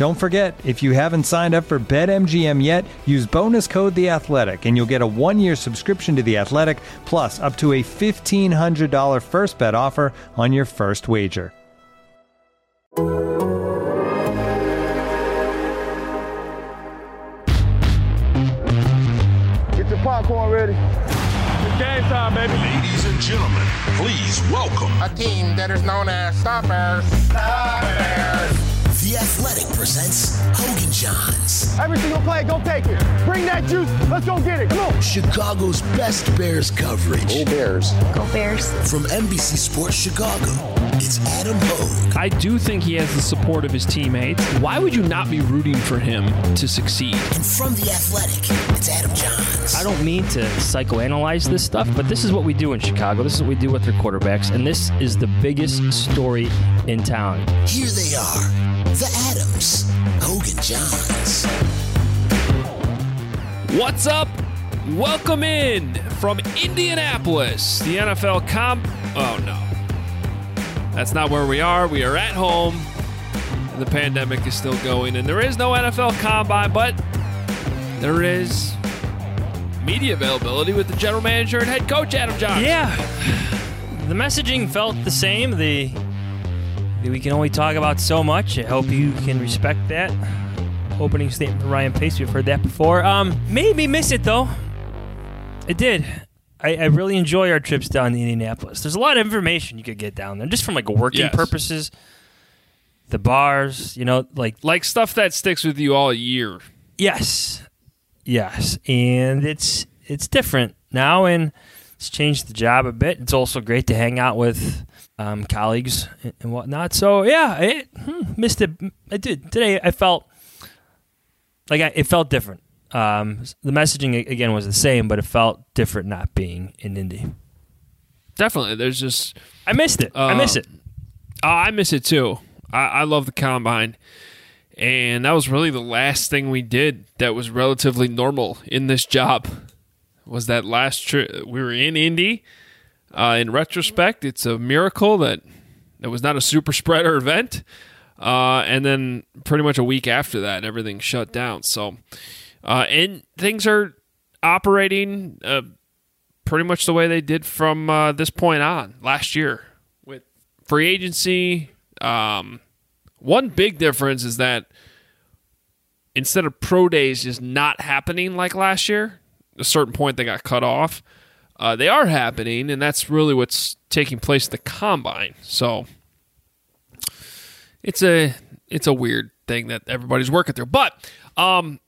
Don't forget, if you haven't signed up for BetMGM yet, use bonus code The Athletic, and you'll get a one-year subscription to The Athletic, plus up to a fifteen hundred dollar first bet offer on your first wager. Get your popcorn ready. It's game time, baby. Ladies and gentlemen, please welcome A team that is known as Stoppers. Stoppers. The Athletic presents Hoge and Jahns, Every single play, go take it. Bring that juice. Let's go get it. Come on. Chicago's best Bears coverage. Go Bears. Go Bears. From NBC Sports Chicago, it's Adam Hoge. I do think he has the support of his teammates. Why would you not be rooting for him to succeed? And from The Athletic, it's Adam Jahns. I don't mean to psychoanalyze this stuff, but this is what we do in Chicago. This is what we do with their quarterbacks, and this is the biggest story in town. Here they are, the Adams, Hoge and Jahns. What's up? Welcome in from Indianapolis, the NFL comp. Oh no. That's not where we are. We are at home. The pandemic is still going, and there is no NFL combine, but there is media availability with the general manager and head coach Adam Jahns. Yeah, the messaging felt the same. The, the we can only talk about so much. I hope you can respect that. Opening statement from Ryan Pace. We've heard that before. Um, made me miss it though. It did. I, I really enjoy our trips down to Indianapolis. There's a lot of information you could get down there, just from like working Yes. purposes. The bars, you know, like Like stuff that sticks with you all year. Yes, yes, and it's it's different now, and it's changed the job a bit. It's also great to hang out with um, colleagues and, and whatnot. So yeah, it hmm, missed it. I did today. I felt like I, it felt different. Um, the messaging again was the same, but it felt different not being in Indy. Definitely. There's just I missed it. I miss Uh, it. Oh, I miss it too. I, I love the combine. And that was really the last thing we did that was relatively normal in this job. Was that last trip? We were in Indy. Uh, in retrospect, it's a miracle that it was not a super spreader event. Uh, and then pretty much a week after that, everything shut down. So, uh, and things are operating uh, pretty much the way they did from uh, this point on last year with free agency. Um, one big difference is that instead of pro days just not happening like last year, a certain point they got cut off. Uh, they are happening, and that's really what's taking place at the combine. So it's a it's a weird thing that everybody's working through. But um,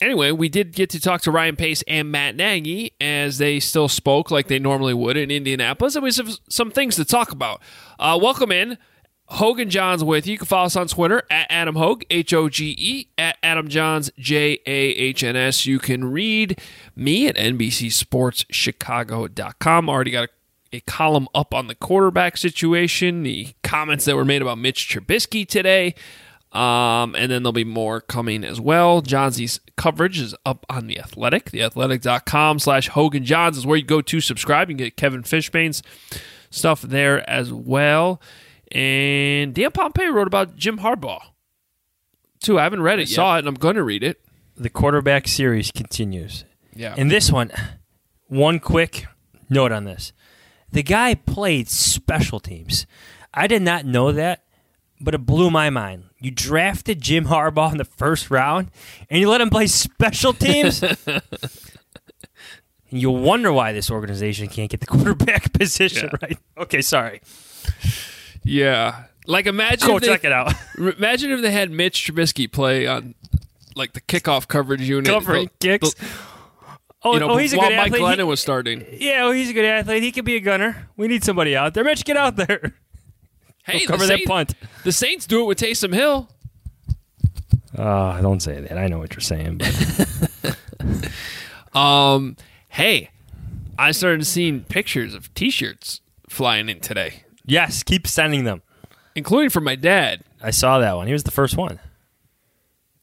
anyway, we did get to talk to Ryan Pace and Matt Nagy as they still spoke like they normally would in Indianapolis, and we have some things to talk about. Uh, welcome in. Hoge and Jahns with you. You can follow us on Twitter at Adam Hoge, H O G E, at Adam Jahns, J A H N S. You can read me at NBCSportsChicago.com. Already got a, a column up on the quarterback situation, the comments that were made about Mitch Trubisky today. Um, and then there'll be more coming as well. Jahnsy's coverage is up on The Athletic. TheAthletic.com slash Hoge and Jahns is where you go to subscribe. You can get Kevin Fishbain's stuff there as well. And Dan Pompei wrote about Jim Harbaugh, too. I haven't read it, saw it, and I'm going to read it. The quarterback series continues. Yeah. In this one, one quick note on this. The guy played special teams. I did not know that, but it blew my mind. You drafted Jim Harbaugh in the first round, and you let him play special teams. and you wonder why this organization can't get the quarterback position Yeah. right. Okay, sorry. Yeah. Like imagine Go if they- check it out. Imagine if they had Mitch Trubisky play on like the kickoff coverage unit. Covering kicks. Oh, you know, oh, he's a good Mike athlete. Glennon He- was starting. yeah, oh, he's a good athlete. He could be a gunner. We need somebody out there. Mitch, get out there. Hey, cover the that punt. The Saints do it with Taysom Hill. Uh, don't say that. I know what you're saying. But Um, hey, I started seeing pictures of T-shirts flying in today, yes, keep sending them. including from my dad. I saw that one. He was the first one.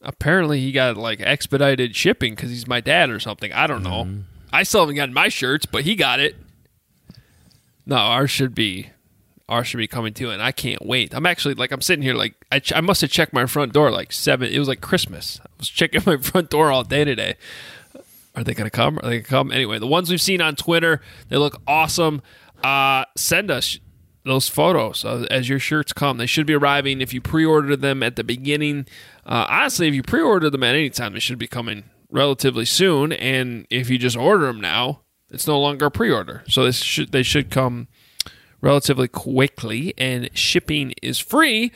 Apparently, he got like expedited shipping because he's my dad or something. I don't know. Mm-hmm. I still haven't gotten my shirts, but he got it. No, ours should be, ours should be coming too, and I can't wait. I'm actually like I'm sitting here like I, ch- I must have checked my front door like seven. It was like Christmas. I was checking my front door all day today. Are they gonna come? Are they gonna come? Anyway, the ones we've seen on Twitter, they look awesome. Uh, send us those photos uh, as your shirts come. They should be arriving if you pre-order them at the beginning. Uh, honestly, if you pre-order them at any time, they should be coming relatively soon. And if you just order them now, it's no longer a pre-order, so this should they should come relatively quickly. And shipping is free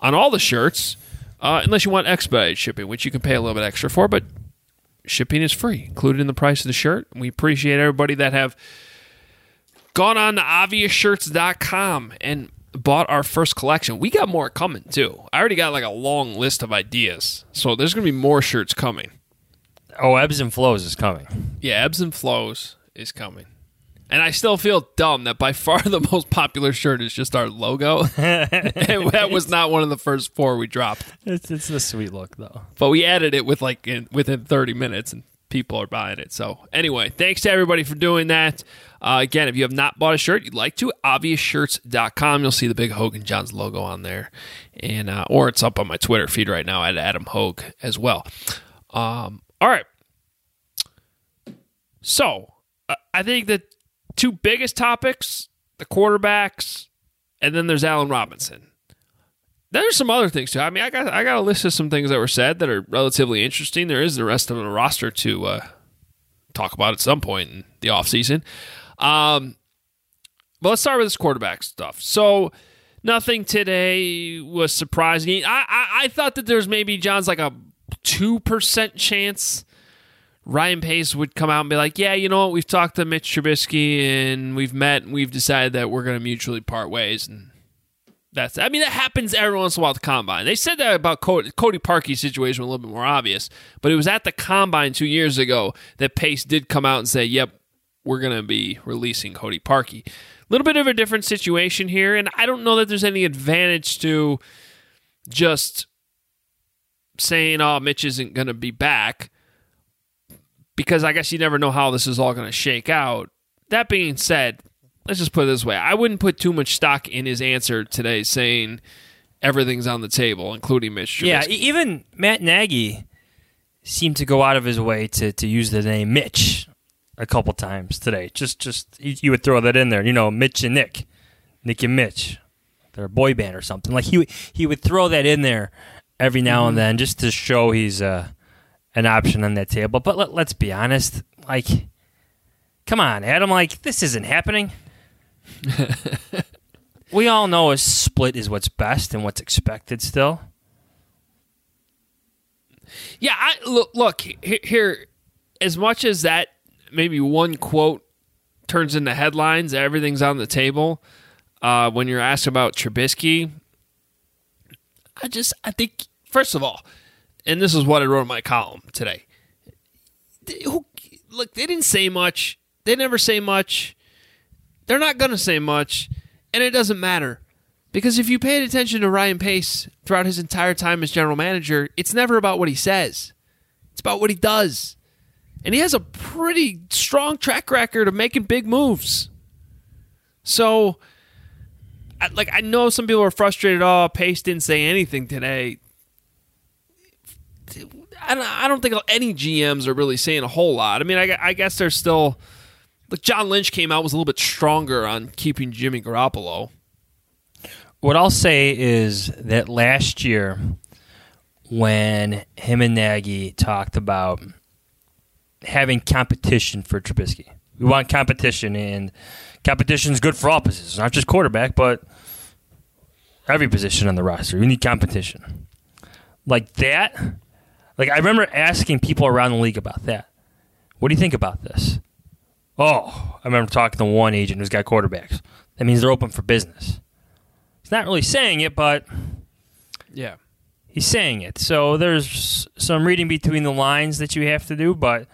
on all the shirts, uh, unless you want expedited shipping, which you can pay a little bit extra for, but shipping is free, included in the price of the shirt. We appreciate everybody that have gone on to obviousshirts.com and bought our first collection. We got more coming too. I already got like a long list of ideas. So there's going to be more shirts coming. Oh, ebbs and flows is coming. Yeah, ebbs and flows is coming. And I still feel dumb that by far the most popular shirt is just our logo. and that was not one of the first four we dropped. It's it's a sweet look though. but we added it with like in, within 30 minutes and people are buying it so anyway thanks to everybody for doing that uh, again if you have not bought a shirt you'd like to obviousshirts.com you'll see the big hoge and jahns logo on there and uh, or it's up on my twitter feed right now at adam hoge as well um, all right so uh, i think the two biggest topics the quarterbacks and then there's allen robinson Then there's some other things too. I mean, I got I got a list of some things that were said that are relatively interesting. There is the rest of the roster to uh, talk about at some point in the offseason. Um, but let's start with this quarterback stuff. So nothing today was surprising. I, I, I thought that there's maybe Jahns like a two percent chance Ryan Pace would come out and be like, "Yeah, you know what? We've talked to Mitch Trubisky and we've met and we've decided that we're going to mutually part ways." And that's I mean that happens every once in a while at the combine. They said that about Cody, Cody Parkey's situation a little bit more obvious, but it was at the combine two years ago that Pace did come out and say, "Yep, we're going to be releasing Cody Parkey." A little bit of a different situation here, and I don't know that there's any advantage to just saying, "Oh, Mitch isn't going to be back," because I guess you never know how this is all going to shake out. That being said, let's just put it this way: I wouldn't put too much stock in his answer today, saying everything's on the table, including Mitch. Yeah, Trubisky. e- even Matt Nagy seemed to go out of his way to, to use the name Mitch a couple times today. Just just you would throw that in there. You know, Mitch and Nick, Nick and Mitch, they're a boy band or something. Like he would- he would throw that in there every now Mm-hmm. and then just to show he's uh, an option on that table. But let, let's be honest, like, come on, Adam, like this isn't happening. we all know a split is what's best and what's expected still. Yeah, I look, look he- here. As much as that maybe one quote turns into headlines, everything's on the table. Uh, when you're asked about Trubisky, I just I think first of all, and this is what I wrote in my column today. th- Who, look, they didn't say much. They never say much. They're not going to say much, and it doesn't matter. Because if you paid attention to Ryan Pace throughout his entire time as general manager, it's never about what he says. It's about what he does. And he has a pretty strong track record of making big moves. So, like, I know some people are frustrated. Oh, Pace didn't say anything today. I don't, think any GMs are really saying a whole lot. I mean, I, gu- I guess there's still. Like, John Lynch came out was a little bit stronger on keeping Jimmy Garoppolo. What I'll say is that last year, when him and Nagy talked about having competition for Trubisky, we want competition, and competition is good for all positions, not just quarterback, but every position on the roster. We need competition. Like that, like I remember asking people around the league about that. What do you think about this? Oh, I remember talking to one agent who's got quarterbacks. That means they're open for business. He's not really saying it, but Yeah. He's saying it. So there's some reading between the lines that you have to do, but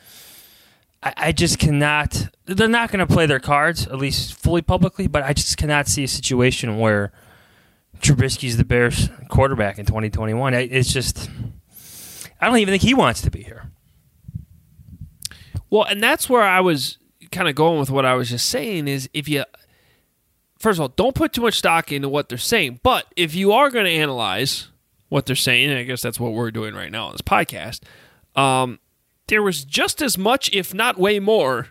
I, I just cannot. They're not going to play their cards, at least fully publicly, but I just cannot see a situation where Trubisky's the Bears quarterback in 2021. It's just. I don't even think he wants to be here. Well, and that's where I was kind of going with what I was just saying is if you first of all, don't put too much stock into what they're saying, but if you are going to analyze what they're saying, and I guess that's what we're doing right now on this podcast, um, there was just as much, if not way more,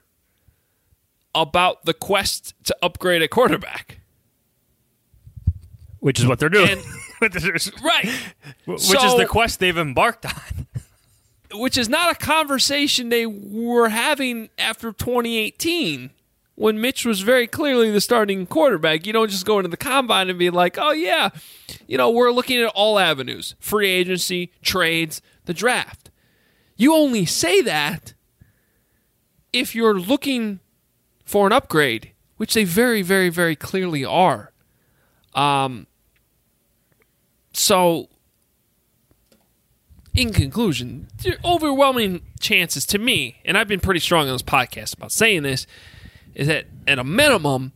about the quest to upgrade a quarterback. Which is what they're doing. And- Which is the quest they've embarked on. which is not a conversation they were having after 2018 when Mitch was very clearly the starting quarterback. You don't just go into the combine and be like, oh, yeah, you know, we're looking at all avenues free agency, trades, the draft. You only say that if you're looking for an upgrade, which they very, very, very clearly are. Um, so in conclusion, overwhelming chances to me, and I've been pretty strong on this podcast about saying this, is that at a minimum,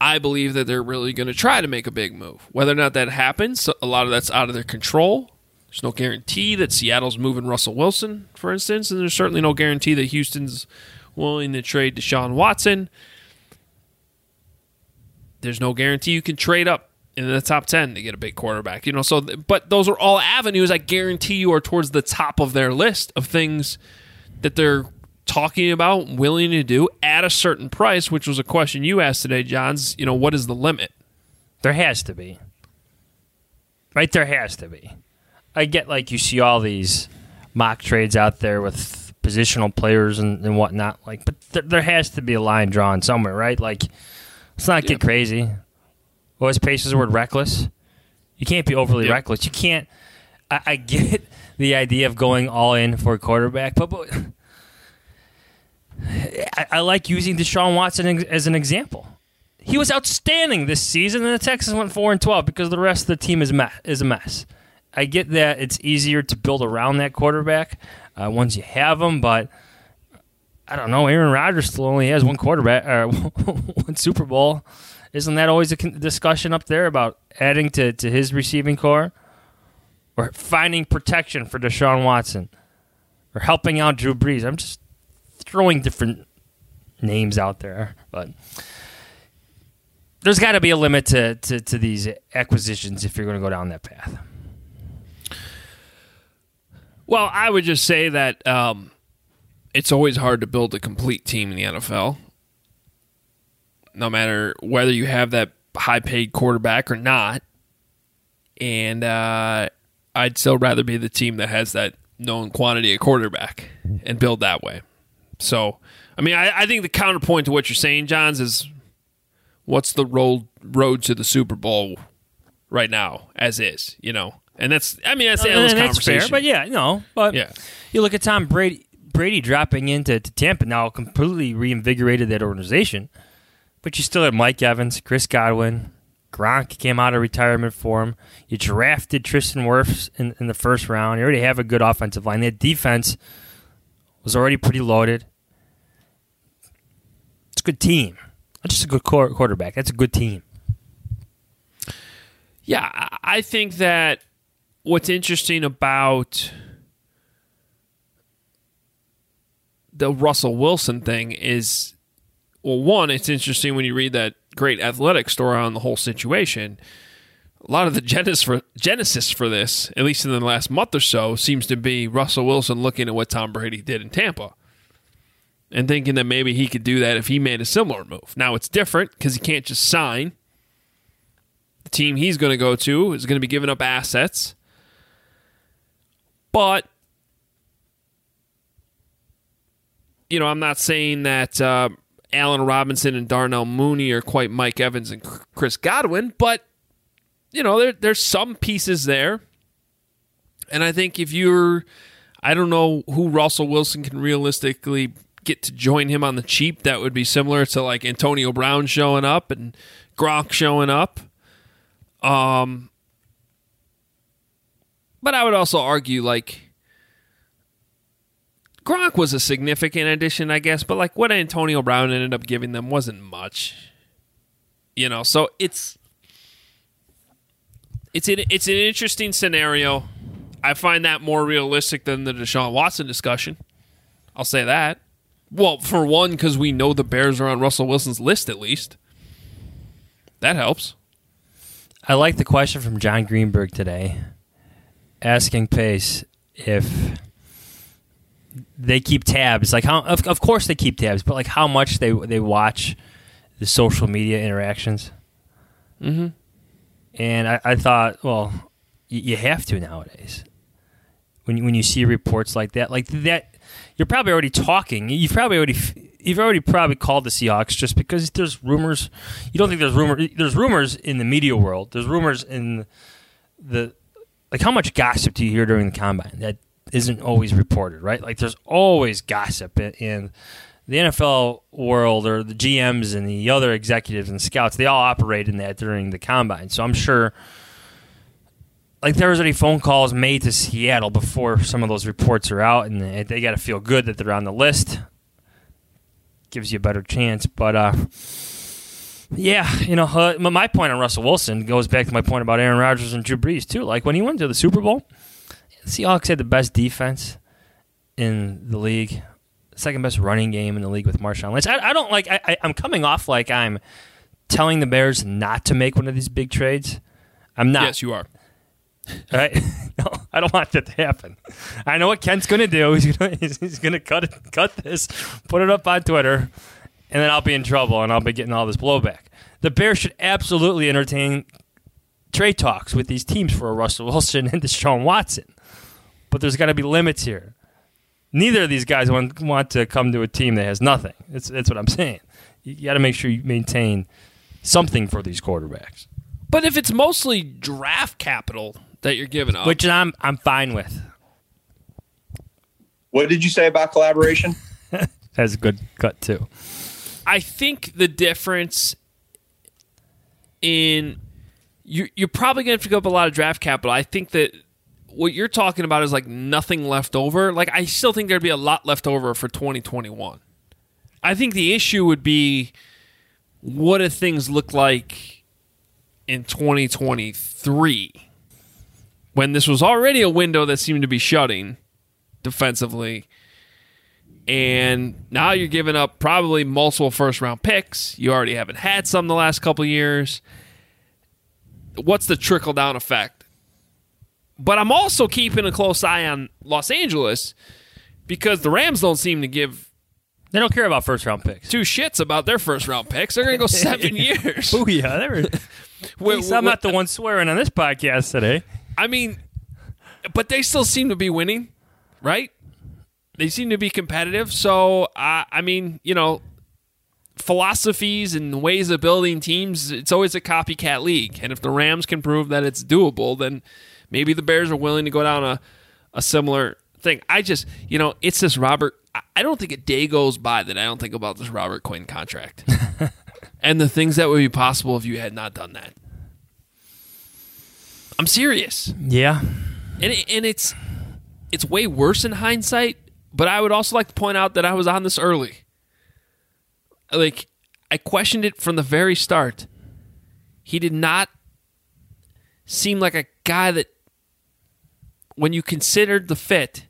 I believe that they're really going to try to make a big move. Whether or not that happens, a lot of that's out of their control. There's no guarantee that Seattle's moving Russell Wilson, for instance, and there's certainly no guarantee that Houston's willing to trade Deshaun Watson. There's no guarantee you can trade up in the top 10 to get a big quarterback. You know, so but those are all avenues I guarantee you are towards the top of their list of things that they're talking about, willing to do at a certain price, which was a question you asked today, Jahns, you know, what is the limit? There has to be. Right there has to be. I get like you see all these mock trades out there with positional players and, and whatnot, like, but th- there has to be a line drawn somewhere, right? Like, let's not get crazy. What was Pace's word? Reckless. You can't be overly reckless. You can't. I, I get the idea of going all in for a quarterback, but, but I, I like using Deshaun Watson as an example. He was outstanding this season, and the Texans went four and twelve because the rest of the team is me- is a mess. I get that it's easier to build around that quarterback uh, once you have him, but I don't know. Aaron Rodgers still only has one quarterback, or one Super Bowl. Isn't that always a discussion up there about adding to, to his receiving core, or finding protection for Deshaun Watson, or helping out Drew Brees? I'm just throwing different names out there, but there's got to be a limit to, to, to these acquisitions if you're going to go down that path. Well, I would just say that um, it's always hard to build a complete team in the NFL. No matter whether you have that high paid quarterback or not. And uh, I'd still rather be the team that has that known quantity of quarterback and build that way. So, I mean, I, I think the counterpoint to what you're saying, Jahns, is what's the road road to the Super Bowl right now, as is, you know? And that's, I mean, that's the endless And that's conversation. fair, but yeah, no, but Yeah. you look at Tom Brady, Brady dropping into to Tampa now, completely reinvigorated that organization. But you still had Mike Evans, Chris Godwin, Gronk came out of retirement for him. You drafted Tristan Wirfs in, in the first round. You already have a good offensive line. That defense was already pretty loaded. Good team. Not just a good quarterback. That's a good team. Yeah, I- I think that what's interesting about the Russell Wilson thing is, well, one, it's interesting when you read that great athletic story on the whole situation. A lot of the genesis for, genesis for this, at least in the last month or so, seems to be Russell Wilson looking at what Tom Brady did in Tampa and thinking that maybe he could do that if he made a similar move. Now it's different because he can't just sign The team he's going to go to is going to be giving up assets. But you know, I'm not saying that uh, Allen Robinson and Darnell Mooney are quite Mike Evans and Chris Godwin, but you know, there, there's some pieces there. And I think if you're, I don't know who Russell Wilson can realistically get to join him on the cheap. That would be similar to like Antonio Brown showing up and Gronk showing up. Um, but I would also argue like Gronk was a significant addition, I guess, but like what Antonio Brown ended up giving them wasn't much. You know, so it's it's an, it's an interesting scenario. I find that more realistic than the Deshaun Watson discussion. I'll say that. Well, for one, because we know the Bears are on Russell Wilson's list at least. That helps. I like the question from Jon Greenberg today, asking Pace if they keep tabs. Like how, of, of course they keep tabs, but like how much they they watch the social media interactions. Mm-hmm. And I, I thought, well, y- you have to nowadays. When you, when you see reports like that, like that, you're probably already talking. You've probably already you've already probably called the Seahawks just because there's rumors. You don't think there's rumor. There's rumors in the media world. There's rumors in the like how much gossip do you hear during the combine that isn't always reported, right? Like there's always gossip in the NFL world or the GMs and the other executives and scouts. They all operate in that during the combine. So I'm sure like there was any phone calls made to Seattle before some of those reports are out, and they, they got to feel good that they're on the list. Gives you a better chance, but uh, yeah, you know, uh, my point on Russell Wilson goes back to my point about Aaron Rodgers and Drew Brees too. Like when he went to the Super Bowl, Seahawks had the best defense in the league, second best running game in the league with Marshawn Lynch. I, I don't like. I, I, I'm coming off like I'm telling the Bears not to make one of these big trades. I'm not. Yes, you are. Right? no, I don't want that to happen. I know what Kent's going to do. He's going he's, he's to cut cut this, put it up on Twitter, and then I'll be in trouble and I'll be getting all this blowback. The Bears should absolutely entertain trade talks with these teams for a Russell Wilson and Deshaun Watson, but there's got to be limits here. Neither of these guys want want to come to a team that has nothing. That's that's what I'm saying. You got to make sure you maintain something for these quarterbacks. But if it's mostly draft capital that you're giving up, which I'm I'm fine with. What did you say about collaboration? That's a good cut too. I think the difference in you you're probably going to have to give up a lot of draft capital. I think that what you're talking about is like nothing left over. Like I still think there'd be a lot left over for 2021. I think the issue would be what do things look like in 2023 when this was already a window that seemed to be shutting defensively and now you're giving up probably multiple first round picks. You already haven't had some the last couple years. What's the trickle down effect? But I'm also keeping a close eye on Los Angeles because the Rams don't seem to give They don't care about first round picks. two shits about their first round picks. They're going to go seven years. Oh yeah, they were. At least I'm not the one swearing on this podcast today. I mean, but they still seem to be winning, right? They seem to be competitive. So, uh, I mean, you know, philosophies and ways of building teams, it's always a copycat league. And if the Rams can prove that it's doable, then maybe the Bears are willing to go down a, a similar thing. I just, you know, it's this Robert. I- I don't think a day goes by that I don't think about this Robert Quinn contract and the things that would be possible if you had not done that. I'm serious Yeah, and it, and it's it's way worse in hindsight. But I would also like to point out that I was on this early. Like I questioned it from the very start. He did not seem like a guy that, when you considered the fit,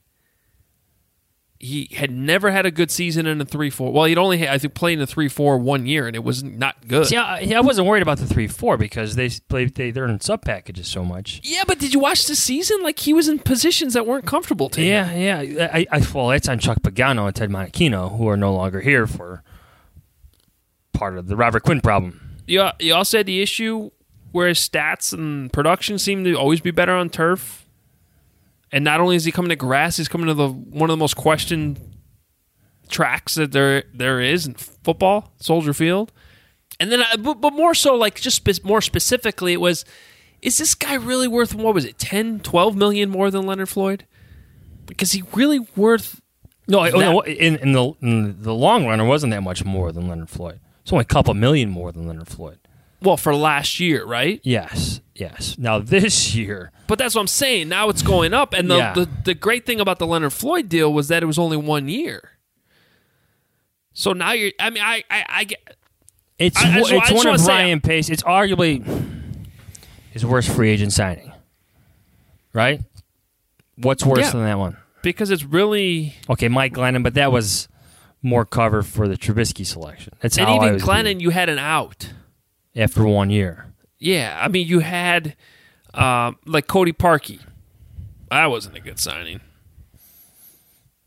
he had never had a good season in a three four. Well, he'd only had, I think played in a three four one year, and it was not good. see, I, I wasn't worried about the three four because they play they they're in sub packages so much. Yeah, but did you watch the season? Like he was in positions that weren't comfortable to him. Yeah, yeah. I, I well, it's on Chuck Pagano and Ted Monachino, who are no longer here for part of the Robert Quinn problem. You, you also had the issue where his stats and production seem to always be better on turf. And not only is he coming to grass, he's coming to the one of the most questioned tracks that there there is in football, Soldier Field. And then, uh, but, but more so, like just spe- more specifically, it was: is this guy really worth what was it, 10, 12 million more than Leonard Floyd? Because he really worth No, I, oh, no, in, in the in the long run, it wasn't that much more than Leonard Floyd. It's only a couple million more than Leonard Floyd. Well for last year, right? Yes, yes. Now this year, But that's what I'm saying. Now it's going up, and the, Yeah. the the great thing about the Leonard Floyd deal was that it was only one year. So now you're. I mean, I I, I get. it's I- I just- it's one of say- Ryan Pace. It's arguably his worst free agent signing. Right? What's worse Yeah. than that one? because it's really Okay, Mike Glennon, but that was more cover for the Trubisky selection. That's and even Glennon, viewing you had an out. After one year. Yeah, I mean, you had um, like Cody Parkey. That wasn't a good signing,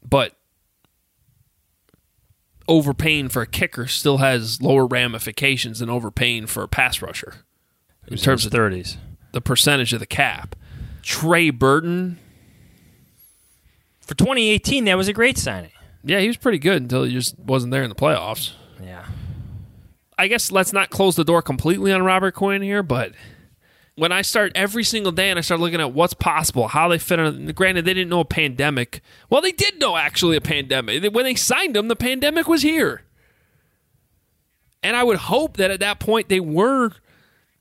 but overpaying for a kicker still has lower ramifications than overpaying for a pass rusher in terms of thirties. the percentage of the cap. Trey Burton, For 2018, that was a great signing. yeah, he was pretty good until he just wasn't there in the playoffs. Yeah. I guess let's not close the door completely on Robert Quinn here, but when I start every single day and I start looking at what's possible, how they fit in, granted, they didn't know a pandemic. Well, they did know actually a pandemic. When they signed him, the pandemic was here. And I would hope that at that point they were,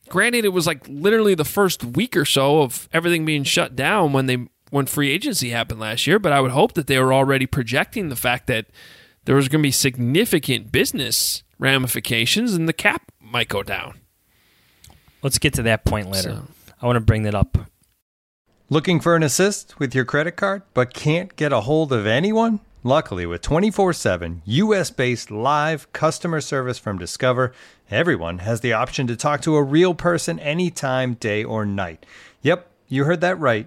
granted, it was like literally the first week or so of everything being shut down when they when free agency happened last year, but I would hope that they were already projecting the fact that there was going to be significant business ramifications and the cap might go down. Let's get to that point later. So- I want to bring that up. Looking for an assist with your credit card but can't get a hold of anyone? Luckily, with 24 7 US based live customer service from Discover, everyone has the option to talk to a real person anytime, day or night. Yep, you heard that right.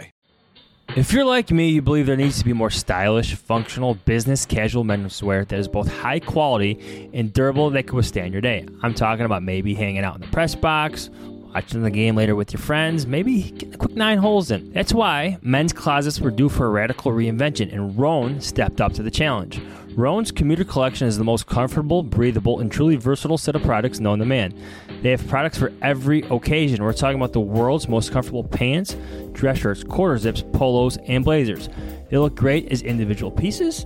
If you're like me, you believe there needs to be more stylish, functional, business casual menswear that is both high quality and durable that can withstand your day. I'm talking about maybe hanging out in the press box, watching the game later with your friends, maybe getting a quick nine holes in. That's why men's closets were due for a radical reinvention, and Rhone stepped up to the challenge. Rhone's commuter collection is the most comfortable, breathable, and truly versatile set of products known to man. They have products for every occasion. We're talking about the world's most comfortable pants, dress shirts, quarter zips, polos, and blazers. They look great as individual pieces,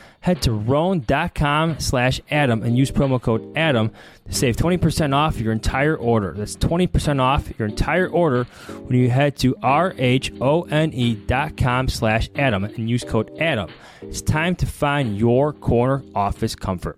head to rhone.com slash adam and use promo code adam to save 20% off your entire order. That's 20% off your entire order when you head to r-h-o-n-e.com slash adam and use code adam. It's time to find your corner office comfort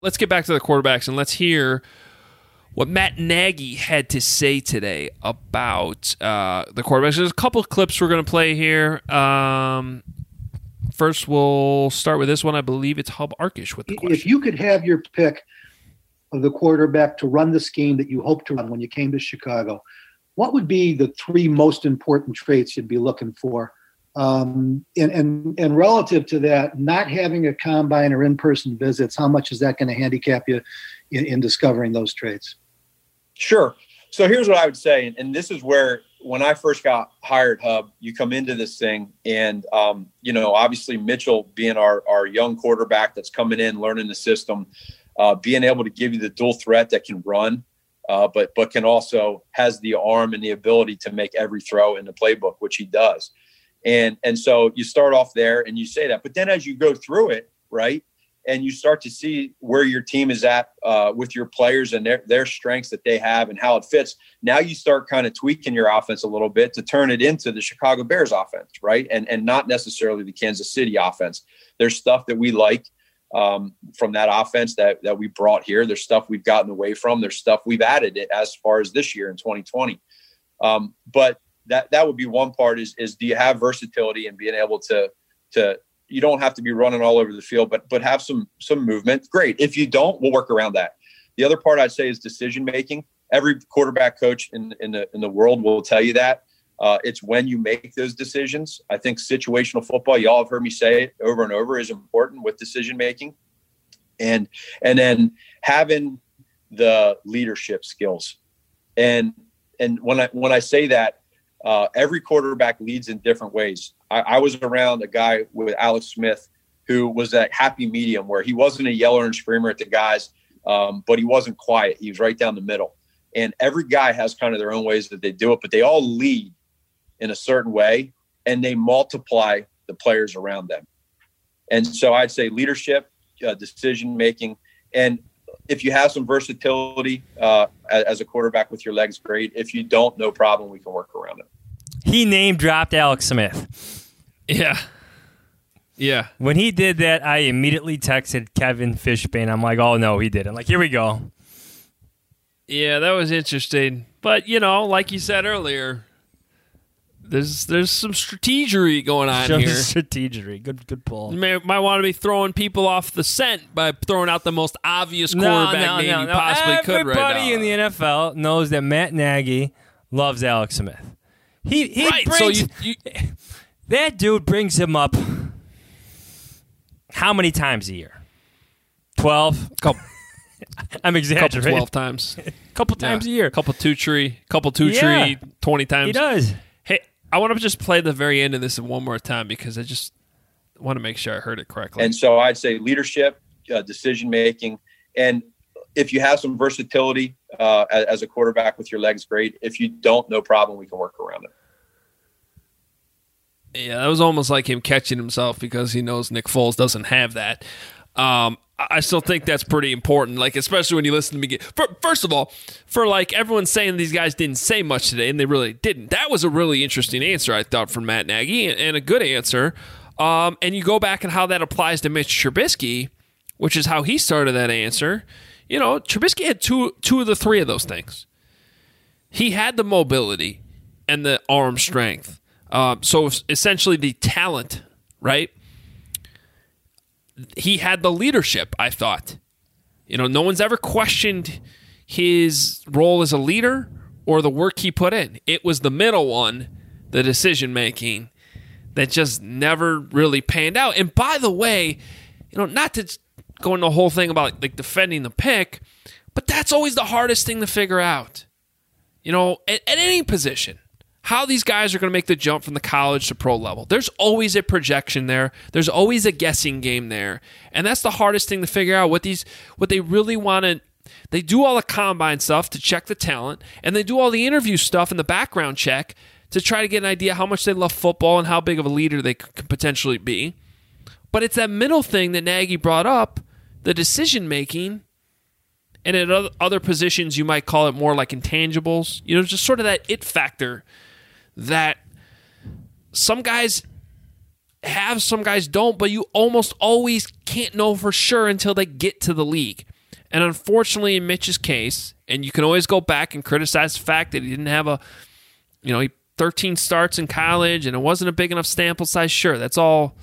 Let's get back to the quarterbacks and let's hear what Matt Nagy had to say today about uh, the quarterbacks. There's a couple of clips we're going to play here. Um, first, we'll start with this one. I believe it's Hub Arkush with the question. If you could have your pick of the quarterback to run the scheme that you hoped to run when you came to Chicago, what would be the three most important traits you'd be looking for? Um, and, and, and relative to that, not having a combine or in-person visits, how much is that going to handicap you in, in discovering those traits? Sure. So here's what I would say, and this is where when I first got hired, Hub, you come into this thing, and um, you know, obviously Mitchell being our our young quarterback that's coming in, learning the system, uh, being able to give you the dual threat that can run, uh, but but can also has the arm and the ability to make every throw in the playbook, which he does. And and so you start off there and you say that, but then as you go through it, right, and you start to see where your team is at uh, with your players and their their strengths that they have and how it fits. Now you start kind of tweaking your offense a little bit to turn it into the Chicago Bears offense, right, and and not necessarily the Kansas City offense. There's stuff that we like um, from that offense that that we brought here. There's stuff we've gotten away from. There's stuff we've added it as far as this year in 2020. Um, but that that would be one part is is do you have versatility and being able to to you don't have to be running all over the field, but but have some some movement. Great. If you don't, we'll work around that. The other part I'd say is decision making. Every quarterback coach in in the in the world will tell you that. Uh, it's when you make those decisions. I think situational football, y'all have heard me say it over and over, is important with decision making, and and then having the leadership skills. And and when I when I say that, uh, every quarterback leads in different ways. I, I, was around a guy with Alex Smith who was that happy medium where he wasn't a yeller and screamer at the guys, um, but he wasn't quiet. He was right down the middle. And every guy has kind of their own ways that they do it, but they all lead in a certain way and they multiply the players around them. And so I'd say leadership, uh, decision making, and if you have some versatility uh, as a quarterback with your legs, great. If you don't, no problem. We can work around it. He name dropped Alex Smith. Yeah. Yeah. When he did that, I immediately texted Kevin Fishbain. I'm like, oh, no, he didn't. Like, here we go. Yeah, that was interesting. But, you know, like you said earlier, there's there's some strategery going on Shows here. Strategery, good good pull. You may, might want to be throwing people off the scent by throwing out the most obvious No, quarterback no, name no, you possibly could right Everybody in the NFL knows that Matt Nagy loves Alex Smith. He he Right, brings so you- you- that dude brings him up. How many times a year? Twelve. Couple, I'm couple exaggerating. twelve times, couple times a year. couple two tree, couple two Yeah. tree, twenty times. He does. Hey, I want to just play the very end of this one more time because I just want to make sure I heard it correctly. And so I'd say leadership, uh, decision making, and if you have some versatility uh, as, a quarterback with your legs, great. If you don't, no problem. We can work around it. Yeah, that was almost like him catching himself because he knows Nick Foles doesn't have that. Um, I I still think that's pretty important, like especially when you listen to me. Get, for, first of all, for like everyone saying these guys didn't say much today, and they really didn't. That was a really interesting answer, I thought, from Matt Nagy, and, and a good answer. Um, and you go back and how that applies to Mitch Trubisky, which is how he started that answer. You know, Trubisky had two two of the three of those things. He had the mobility and the arm strength. Um, so essentially, the talent, right? He had the leadership. I thought, you know, no one's ever questioned his role as a leader or the work he put in. It was the middle one, the decision making, that just never really panned out. And by the way, you know, not to go into the whole thing about like defending the pick, but that's always the hardest thing to figure out. You know, at, at any position, how these guys are going to make the jump from the college to pro level. There's always a projection there. There's always a guessing game there. And that's the hardest thing to figure out what these what they really want to they do all the combine stuff to check the talent and they do all the interview stuff and the background check to try to get an idea how much they love football and how big of a leader they could potentially be. But it's that middle thing that Nagy brought up, the decision making and at other positions you might call it more like intangibles you know just sort of that it factor that some guys have some guys don't but you almost always can't know for sure until they get to the league And unfortunately, in Mitch's case, and you can always go back and criticize the fact that he didn't have a, you know, he 13 starts in college and it wasn't a big enough sample size. Sure, that's all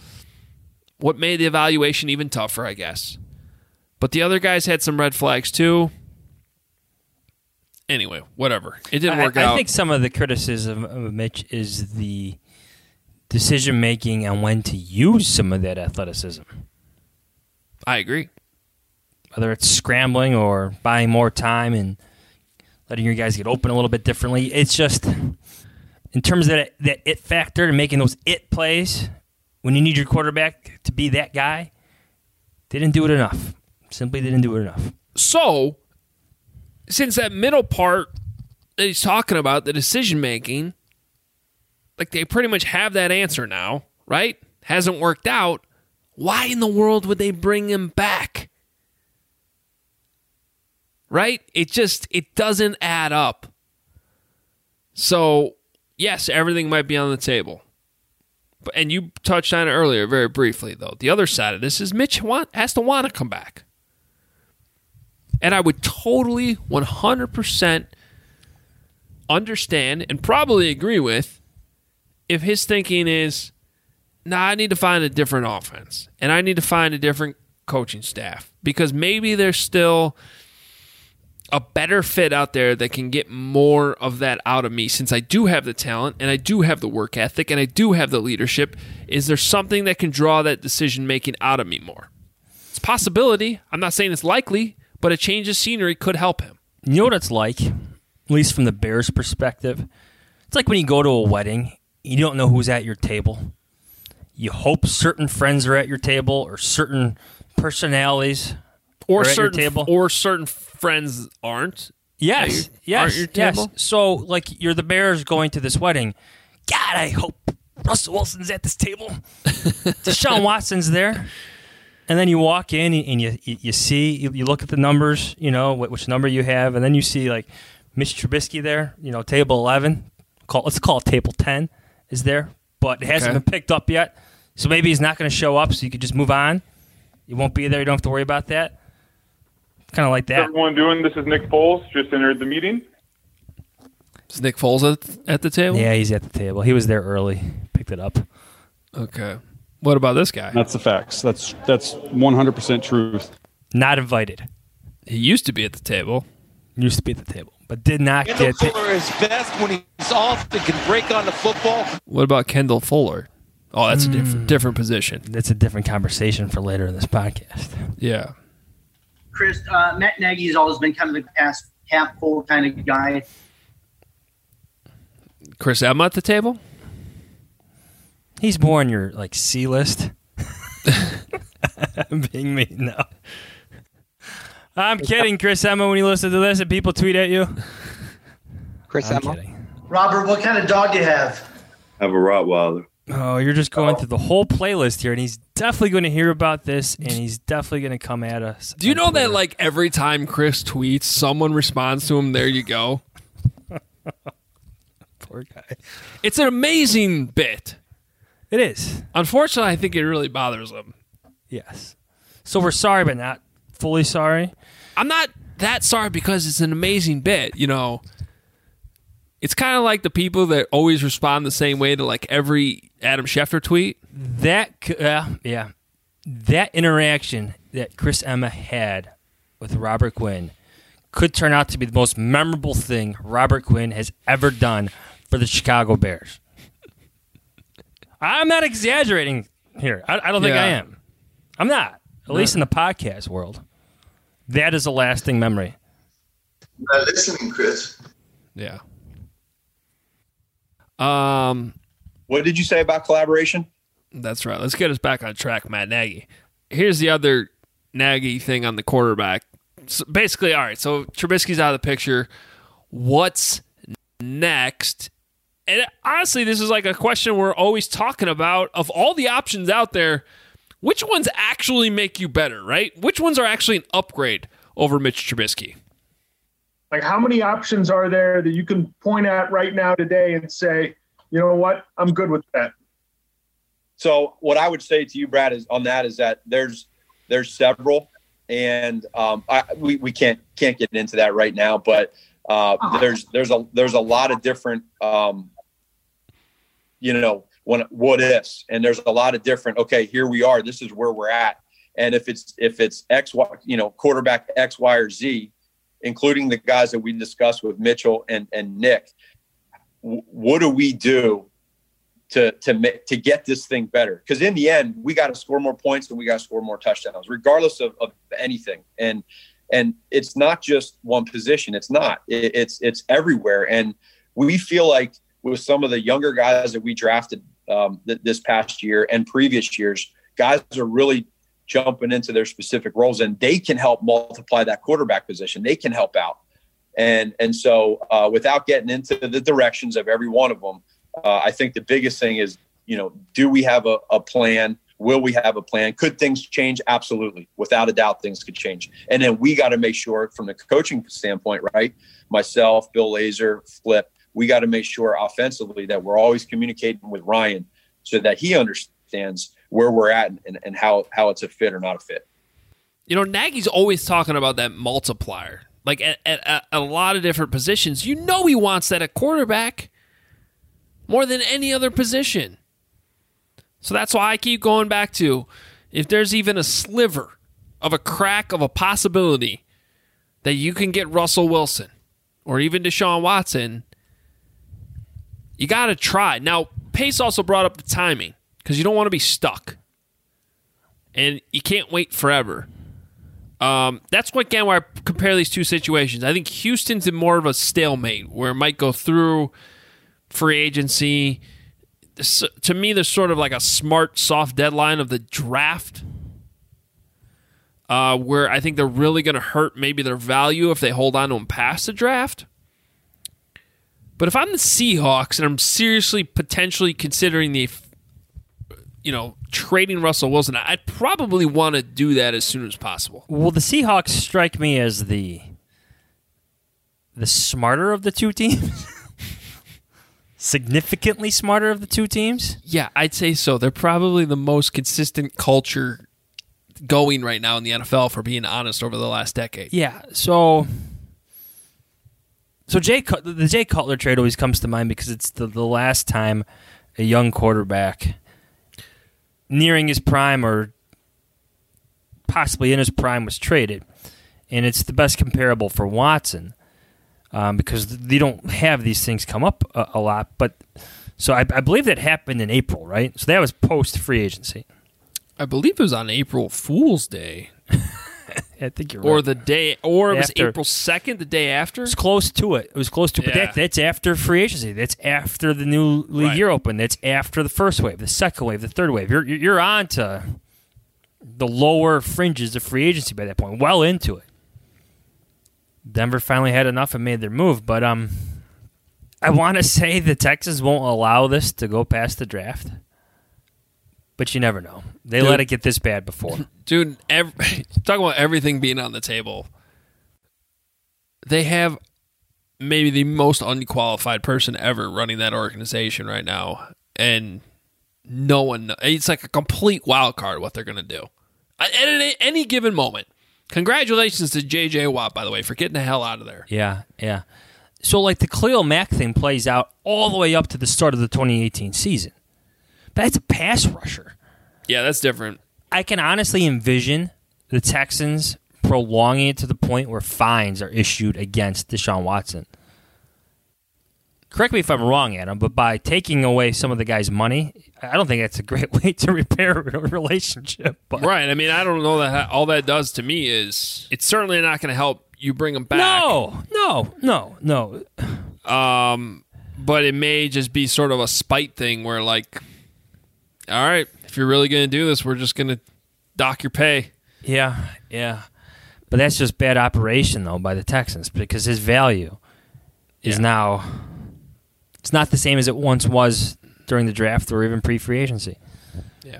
what made the evaluation even tougher, I guess. But the other guys had some red flags too. Anyway, whatever. It didn't work I, out. I think some of the criticism of Mitch is the decision making on when to use some of that athleticism. I agree. Whether it's scrambling or buying more time and letting your guys get open a little bit differently. It's just in terms of that, that it factor and making those it plays when you need your quarterback to be that guy, they didn't do it enough. Simply didn't do it enough. So, since that middle part that he's talking about, the decision making, like they pretty much have that answer now, right? Hasn't worked out. Why in the world would they bring him back? Right? It just it doesn't add up. So, yes, everything might be on the table. And you touched on it earlier very briefly though. The other side of this is Mitch want, has to want to come back. And I would totally 100% understand and probably agree with if his thinking is, nah, I need to find a different offense and I need to find a different coaching staff because maybe there's still a better fit out there that can get more of that out of me since I do have the talent and I do have the work ethic and I do have the leadership. Is there something that can draw that decision making out of me more? It's possibility. I'm not saying it's likely, but a change of scenery could help him. You know what it's like, at least from the Bears' perspective? It's like when you go to a wedding, you don't know who's at your table. You hope certain friends are at your table or certain personalities or are at your certain table. or certain friends aren't. Yes, your- yes, aren't yes. So, like, you're the Bears going to this wedding. God, I hope Russell Wilson's at this table. Deshaun Watson's there. And then you walk in and you you, you see you, you look at the numbers, you know which number you have, and then you see like Mitch Trubisky there, you know table eleven. Call let's call it table ten is there, but it hasn't Okay. been picked up yet. So maybe he's not going to show up, so you could just move on. You won't be there. You don't have to worry about that. Kind of like What's that. everyone doing? This is Nick Foles. Just entered the meeting. Is Nick Foles at, at the table? Yeah, he's at the table. He was there early. Picked it up. Okay. What about this guy? That's the facts. That's that's 100% truth. Not invited. He used to be at the table. Used to be at the table, but did not Kendall get. Fuller is best when he's off and can break on the football. What about Kendall Fuller? Oh, that's a different different position. That's a different conversation for later in this podcast. Yeah. Chris, uh, Matt Nagy has always been kind of the past half full kind of guy. Chris Emma at the table? He's more on your like C list. I'm being mean now. I'm kidding, Chris Emma. When you listen to this and people tweet at you, Chris I'm Emma. kidding. Robert, what kind of dog do you have? I have a Rottweiler. Oh, you're just going oh. through the whole playlist here, and he's definitely going to hear about this, and he's definitely going to come at us. Do you know that like every time Chris tweets, someone responds to him, there you go? Poor guy. It's an amazing bit. It is. Unfortunately, I think it really bothers him. Yes. So we're sorry, but not fully sorry. I'm not that sorry because it's an amazing bit, you know. It's kind of like the people that always respond the same way to like every Adam Schefter tweet. That yeah, yeah. That interaction that Chris Emma had with Robert Quinn could turn out to be the most memorable thing Robert Quinn has ever done for the Chicago Bears. I'm not exaggerating here. I, I don't think I am. I'm not. At least in the podcast world. That is a lasting memory. Not listening, Chris. Yeah. Um, What did you say about collaboration? That's right. Let's get us back on track, Matt Nagy. Here's the other Nagy thing on the quarterback. So basically, all right. So Trubisky's out of the picture. What's next? And honestly, this is like a question we're always talking about. Of all the options out there, which ones actually make you better? Right? Which ones are actually an upgrade over Mitch Trubisky? Like, how many options are there that you can point at right now today and say, you know what, I'm good with that? So what I would say to you, Brad, is on that is that there's there's several. and um, I, we we can't can't get into that right now. But uh, there's there's a there's a lot of different um, you know when what ifs, and there's a lot of different. Okay, here we are. This is where we're at. And if it's if it's X Y, you know, quarterback X, Y, or Z, including the guys that we discussed with Mitchell and and Nick, what do we do to to to get this thing better? Because in the end, we got to score more points and we got to score more touchdowns, regardless of, of anything. And and it's not just one position. It's not. It, it's it's everywhere. And we feel like with some of the younger guys that we drafted um, th- this past year and previous years, guys are really jumping into their specific roles and they can help multiply that quarterback position. They can help out. And, and so uh, without getting into the directions of every one of them, uh, I think the biggest thing is, you know, do we have a, a plan? Will we have a plan? Could things change? Absolutely. Without a doubt, things could change. And then we got to make sure from the coaching standpoint, right? Myself, Bill Lazor, Flip, we got to make sure offensively that we're always communicating with Ryan so that he understands where we're at and, and how how it's a fit or not a fit. You know, Nagy's always talking about that multiplier. Like at, at, at, a lot of different positions, you know he wants that at quarterback more than any other position. So that's why I keep going back to if there's even a sliver of a crack of a possibility that you can get Russell Wilson or even Deshaun Watson, you got to try. Now, Pace also brought up the timing because you don't want to be stuck, and you can't wait forever. Um, that's what again where I compare these two situations. I think Houston's in more of a stalemate where it might go through free agency. To me, there's sort of like a smart, soft deadline of the draft, uh, where I think they're really going to hurt maybe their value if they hold on to them past the draft. But if I'm the Seahawks and I'm seriously potentially considering the you know, trading Russell Wilson, I'd probably want to do that as soon as possible. Well, the Seahawks strike me as the the smarter of the two teams. Significantly smarter of the two teams? Yeah, I'd say so. They're probably the most consistent culture going right now in the NFL for being honest over the last decade. Yeah. So so Jay the Jay Cutler trade always comes to mind because it's the, the last time a young quarterback nearing his prime or possibly in his prime was traded. And it's the best comparable for Watson um, because they don't have these things come up a, a lot. But so I, I, believe that happened in April, right? So that was post free agency. I believe it was on April Fool's Day. I think you're or right. the day, or it was April second, the day after. It's close to it. It was close to it. But that, that's after free agency. That's after the new league Right. year open. That's after the first wave, the second wave, the third wave. You're you're you're on to the lower fringes of free agency by that point, well into it. Denver finally had enough and made their move, but um, I want to say the Texans won't allow this to go past the draft. But you never know. They Dude. let it get this bad before. dude. Ev- talking about everything being on the table. They have maybe the most unqualified person ever running that organization right now, and no one. It's like a complete wild card what they're going to do at any, any given moment. Congratulations to J.J. Watt, by the way, for getting the hell out of there. Yeah, yeah. So like the Khalil Mack thing plays out all the way up to the start of the 2018 season. That's a pass rusher. Yeah, that's different. I can honestly envision the Texans prolonging it to the point where fines are issued against Deshaun Watson. Correct me if I'm wrong, Adam, but by taking away some of the guy's money, I don't think that's a great way to repair a relationship. But Right. I mean, I don't know that all that does to me is it's certainly not going to help you bring him back. no, no, no, no. Um, but it may just be sort of a spite thing where, like, all right, if you're really going to do this, we're just going to dock your pay. Yeah, yeah. But that's just bad operation though by the Texans because his value is now it's not the same as it once was during the draft or even pre-free agency. Yeah.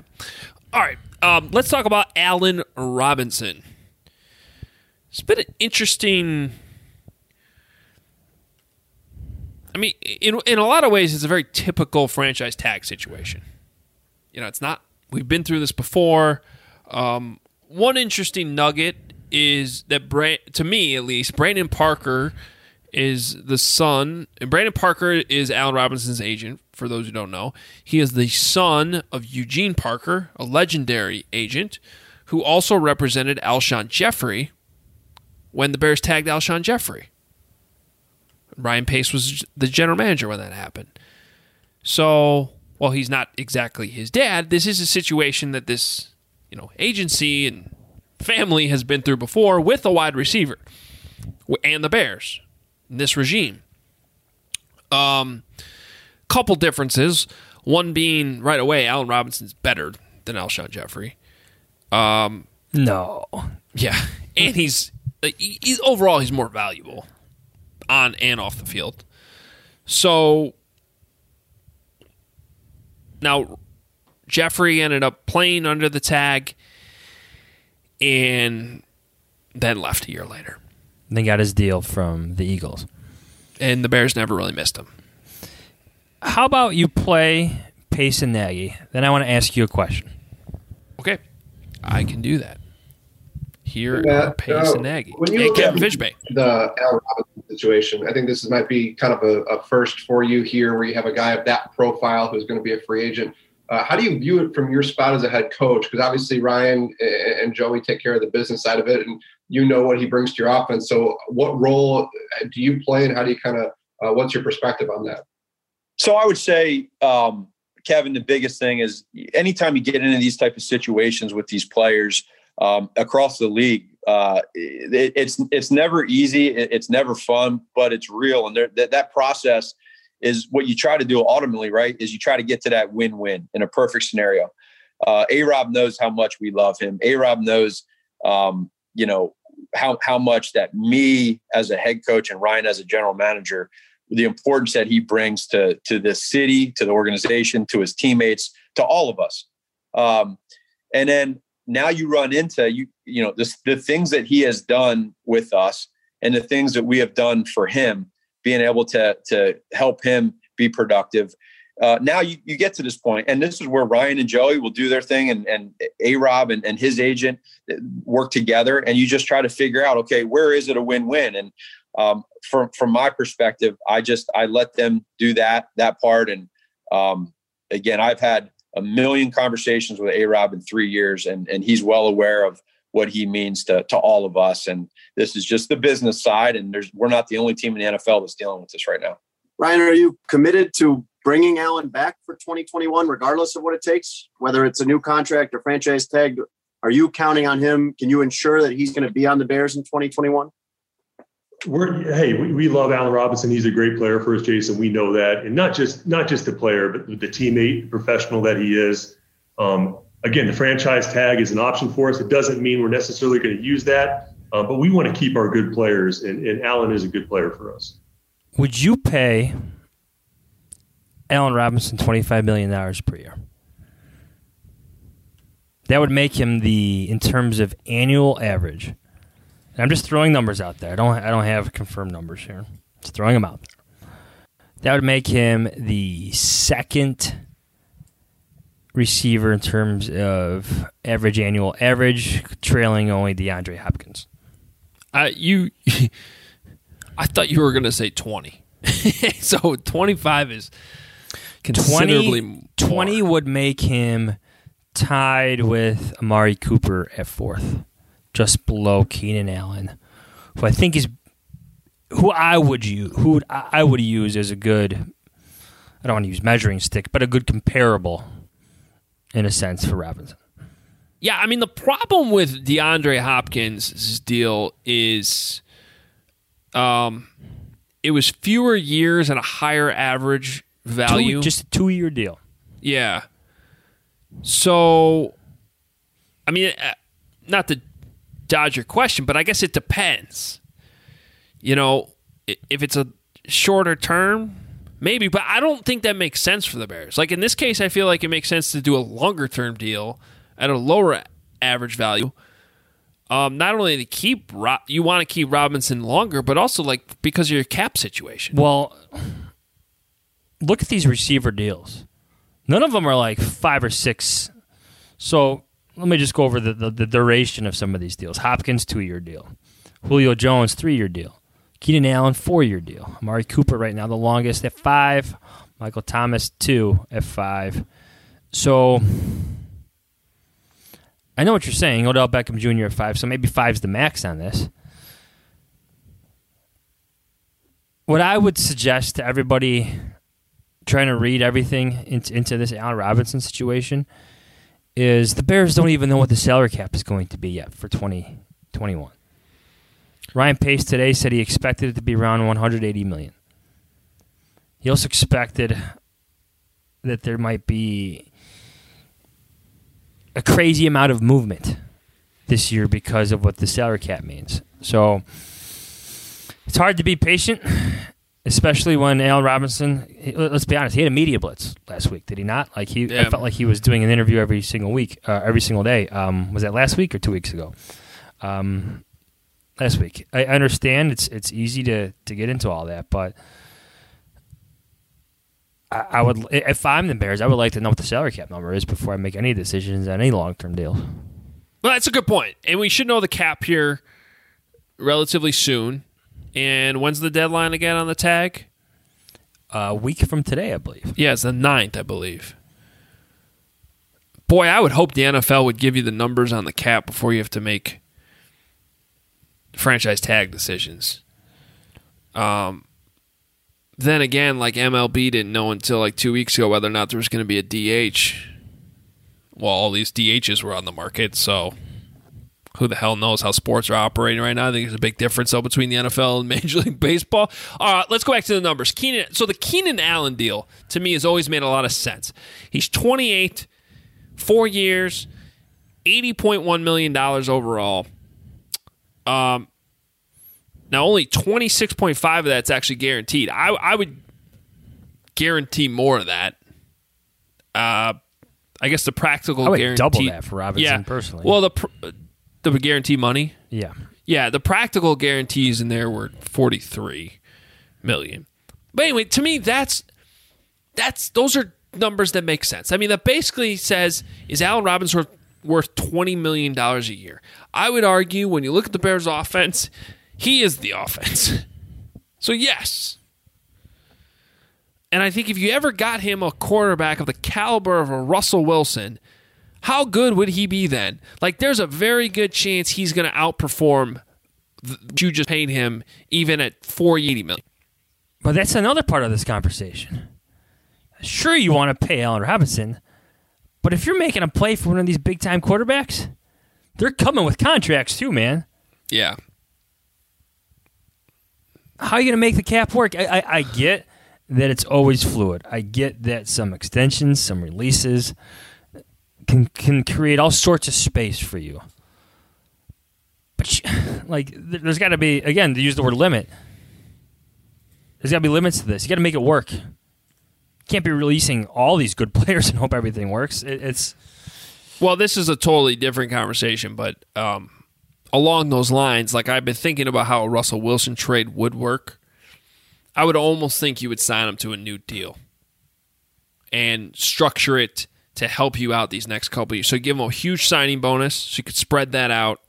All right. Um, let's talk about Allen Robinson. It's been an interesting. I mean, in in a lot of ways, it's a very typical franchise tag situation. You know, it's not. We've been through this before. Um, one interesting nugget is that Bra- to me at least, Brandon Parker is the son. And Brandon Parker is Allen Robinson's agent. For those who don't know, he is the son of Eugene Parker, a legendary agent, who also represented Alshon Jeffery when the Bears tagged Alshon Jeffery. Ryan Pace was the general manager when that happened. So, while he's not exactly his dad, this is a situation that this, you know, agency and family has been through before with a wide receiver and the Bears in this regime. Um, couple differences. One being right away, Allen Robinson's better than Alshon Jeffery. Um, no. Yeah, and he's, he's overall he's more valuable on and off the field. So now Jeffery ended up playing under the tag and then left a year later. And then got his deal from the Eagles. And the Bears never really missed him. How about you play Pace and Nagy? Then I want to ask you a question. Okay. I can do that. Here Yeah, are Pace uh, and Nagy. when you And look Kevin at Fishbain. the Allen Robinson situation, I think this might be kind of a, a first for you here, where you have a guy of that profile who's going to be a free agent. Uh, how do you view it from your spot as a head coach? Because obviously Ryan and Joey take care of the business side of it, and you know what he brings to your offense. So, what role do you play, and how do you kind of uh, what's your perspective on that? So I would say, um, Kevin, the biggest thing is anytime you get into these type of situations with these players um, across the league, uh, it, it's it's never easy, it- it's never fun, but it's real, and that that process is what you try to do ultimately, right? Is you try to get to that win-win in a perfect scenario. Uh, A Rob knows how much we love him. A Rob knows, um, you know, how how much that me as a head coach and Ryan as a general manager, the importance that he brings to to this city, to the organization, to his teammates, to all of us. Um, and then now you run into you you know this, the things that he has done with us and the things that we have done for him being able to to help him be productive. Uh, now you, you get to this point and this is where ryan and joey will do their thing and and a rob and, and his agent uh, work together and you just try to figure out okay where is it a win-win? And um, from from my perspective i just i let them do that that part and um, again i've had a million conversations with a rob in three years and and he's well aware of what he means to, to all of us and this is just the business side and there's we're not the only team in the nfl that's dealing with this right now Ryan, are you committed to bringing Allen back for 2021, regardless of what it takes, whether it's a new contract or franchise tag? Are you counting on him? Can you ensure that he's going to be on the Bears in 2021? We're hey, we, we love Allen Robinson. He's a great player for us, Jason. We know that, and not just not just the player, but the teammate, professional that he is. Um, again, the franchise tag is an option for us. It doesn't mean we're necessarily going to use that, uh, but we want to keep our good players, and, and Allen is a good player for us. Would you pay Allen Robinson $25 million per year? That would make him the, in terms of annual average. And I'm just throwing numbers out there. I don't, I don't have confirmed numbers here. Just throwing them out there. That would make him the second receiver in terms of average annual average, trailing only DeAndre Hopkins. Uh, you, I thought you were going to say 20. so 25 is considerably 20, more. 20 would make him tied with Amari Cooper at fourth, just below Keenan Allen, who I think is who I would use, who I would use as a good. I don't want to use measuring stick, but a good comparable, in a sense, for Robinson. Yeah, I mean the problem with DeAndre Hopkins' deal is, um, it was fewer years and a higher average value. Two, just a two-year deal. Yeah. So, I mean, uh, not to dodge your question, but I guess it depends. You know, if it's a shorter term, maybe, but I don't think that makes sense for the Bears. Like in this case, I feel like it makes sense to do a longer term deal at a lower average value. Um, not only to keep Ro- you want to keep Robinson longer, but also like because of your cap situation. Well, look at these receiver deals. None of them are like five or six. So let me just go over the, the, the duration of some of these deals. Hopkins, two year deal. Julio Jones, three year deal. Keenan Allen, four year deal. Amari Cooper, right now, the longest at five. Michael Thomas, two at five. So I know what you're saying. Odell Beckham Jr. at five, so maybe five's the max on this. What I would suggest to everybody trying to read everything into, into this Allen Robinson situation is the Bears don't even know what the salary cap is going to be yet for 2021. Ryan Pace today said he expected it to be around 180 million. He also expected that there might be a crazy amount of movement this year because of what the salary cap means. So it's hard to be patient, especially when Al Robinson. Let's be honest, he had a media blitz last week, did he not? Like he, Yeah. I felt like he was doing an interview every single week, uh, every single day. Um, was that last week or two weeks ago? Um, last week. I understand it's it's easy to to get into all that, but. I I would, if I'm the Bears, I would like to know what the salary cap number is before I make any decisions on any long term deals. Well, that's a good point, and we should know the cap here relatively soon. And when's the deadline again on the tag? A week from today, I believe. Yeah, it's the 9th, I believe. Boy, I would hope the NFL would give you the numbers on the cap before you have to make franchise tag decisions. Um, then again, like MLB didn't know until like two weeks ago whether or not there was going to be a DH. Well, all these DHs were on the market, so who the hell knows how sports are operating right now? I think there's a big difference though between the NFL and Major League Baseball. All right, let's go back to the numbers. Keenan, so the Keenan Allen deal to me has always made a lot of sense. He's 28, four years, 80.1 million dollars overall. Um, now only 26.5 of that's actually guaranteed. I I would guarantee more of that. Uh, I guess the practical I would guarantee double that for Robinson yeah. personally. Well, the pr- the guarantee money. Yeah. Yeah, the practical guarantees in there were 43 million. But anyway, to me that's that's those are numbers that make sense. I mean, that basically says is Allen Robinson worth, worth 20 million dollars a year. I would argue when you look at the Bears offense, he is the offense. So yes. And I think if you ever got him a quarterback of the caliber of a Russell Wilson, how good would he be then? Like, there's a very good chance he's going to outperform you just paid him, even at 480 million. But that's another part of this conversation. Sure, you want to pay Allen Robinson, but if you're making a play for one of these big time quarterbacks, they're coming with contracts too, man. Yeah. How are you going to make the cap work? I, I, I get that it's always fluid. I get that some extensions, some releases can can create all sorts of space for you. But like, there's got to be again to use the word limit. There's got to be limits to this. You got to make it work. You can't be releasing all these good players and hope everything works. It, it's Well, this is a totally different conversation, but um, along those lines, like I've been thinking about how a Russell Wilson trade would work. I would almost think you would sign him to a new deal and structure it to help you out these next couple years. So give him a huge signing bonus so you could spread that out.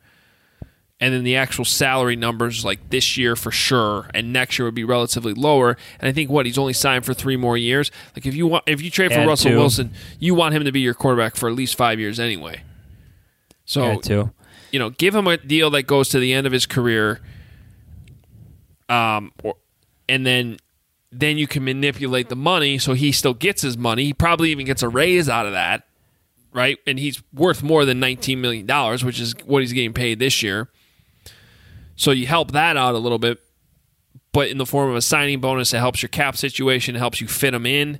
And then the actual salary numbers, like this year for sure, and next year would be relatively lower. And I think what he's only signed for three more years. Like if you want, if you trade for Add Russell two. Wilson, you want him to be your quarterback for at least five years anyway. So you know, give him a deal that goes to the end of his career, um, or, and then then you can manipulate the money so he still gets his money. He probably even gets a raise out of that, right? And he's worth more than nineteen million dollars, which is what he's getting paid this year. So you help that out a little bit, but in the form of a signing bonus, it helps your cap situation, it helps you fit him in.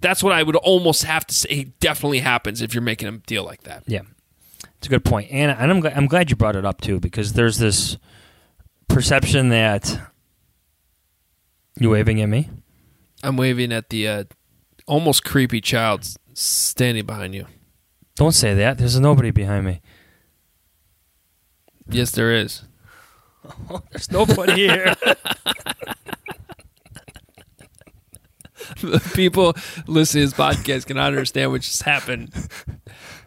That's what I would almost have to say definitely happens if you're making a deal like that. Yeah, it's a good point. and and I'm I'm glad you brought it up too because there's this perception that you waving at me. I'm waving at the uh, almost creepy child standing behind you. Don't say that. There's nobody behind me. Yes, there is. There's nobody here. the people listening to this podcast can understand what just happened.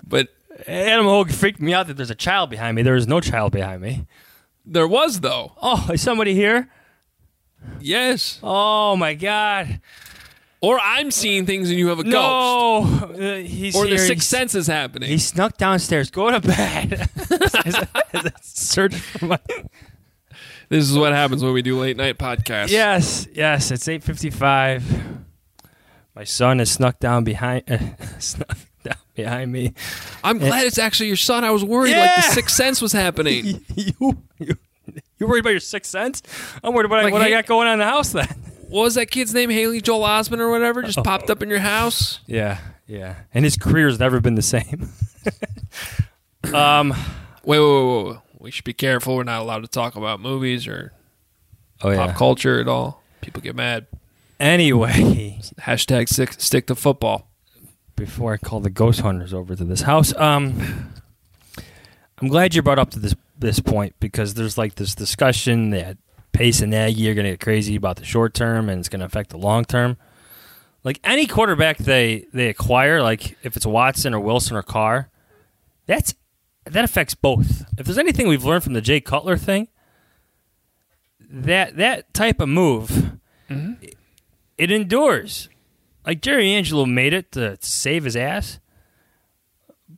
But Adam Hoge freaked me out that there's a child behind me. There is no child behind me. There was though. Oh, is somebody here? Yes. Oh my god. Or I'm seeing things and you have a No, ghost. Uh, he's or the here. sixth He's- sense is happening. He snuck downstairs. Go to bed. Search for my. This is what happens when we do late night podcasts. Yes, yes. It's eight fifty-five. My son has snuck down behind. Uh, snuck down behind me. I'm glad it's actually your son. I was worried like the Yeah. sixth sense was happening. you, you, you worried about your sixth sense? I'm worried about Like, what I hey- got going on in the house then. what was that kid's name? Haley Joel Osment or whatever? Just popped up in your house. Yeah, yeah. And his career's never been the same. um. Wait, wait, wait, wait. We should be careful. We're not allowed to talk about movies or Oh yeah. pop culture at all. People get mad. Anyway, Hashtag stick, stick to football. before I call the ghost hunters over to this house, um, I'm glad you brought up to this this point because there's like this discussion that Pace and Nagy are going to get crazy about the short term and it's going to affect the long term. Like any quarterback they they acquire, like if it's Watson or Wilson or Carr, that's that affects both. If there's anything we've learned from the Jay Cutler thing, that that type of move, mm-hmm. it endures. Like Jerry Angelo made it to save his ass,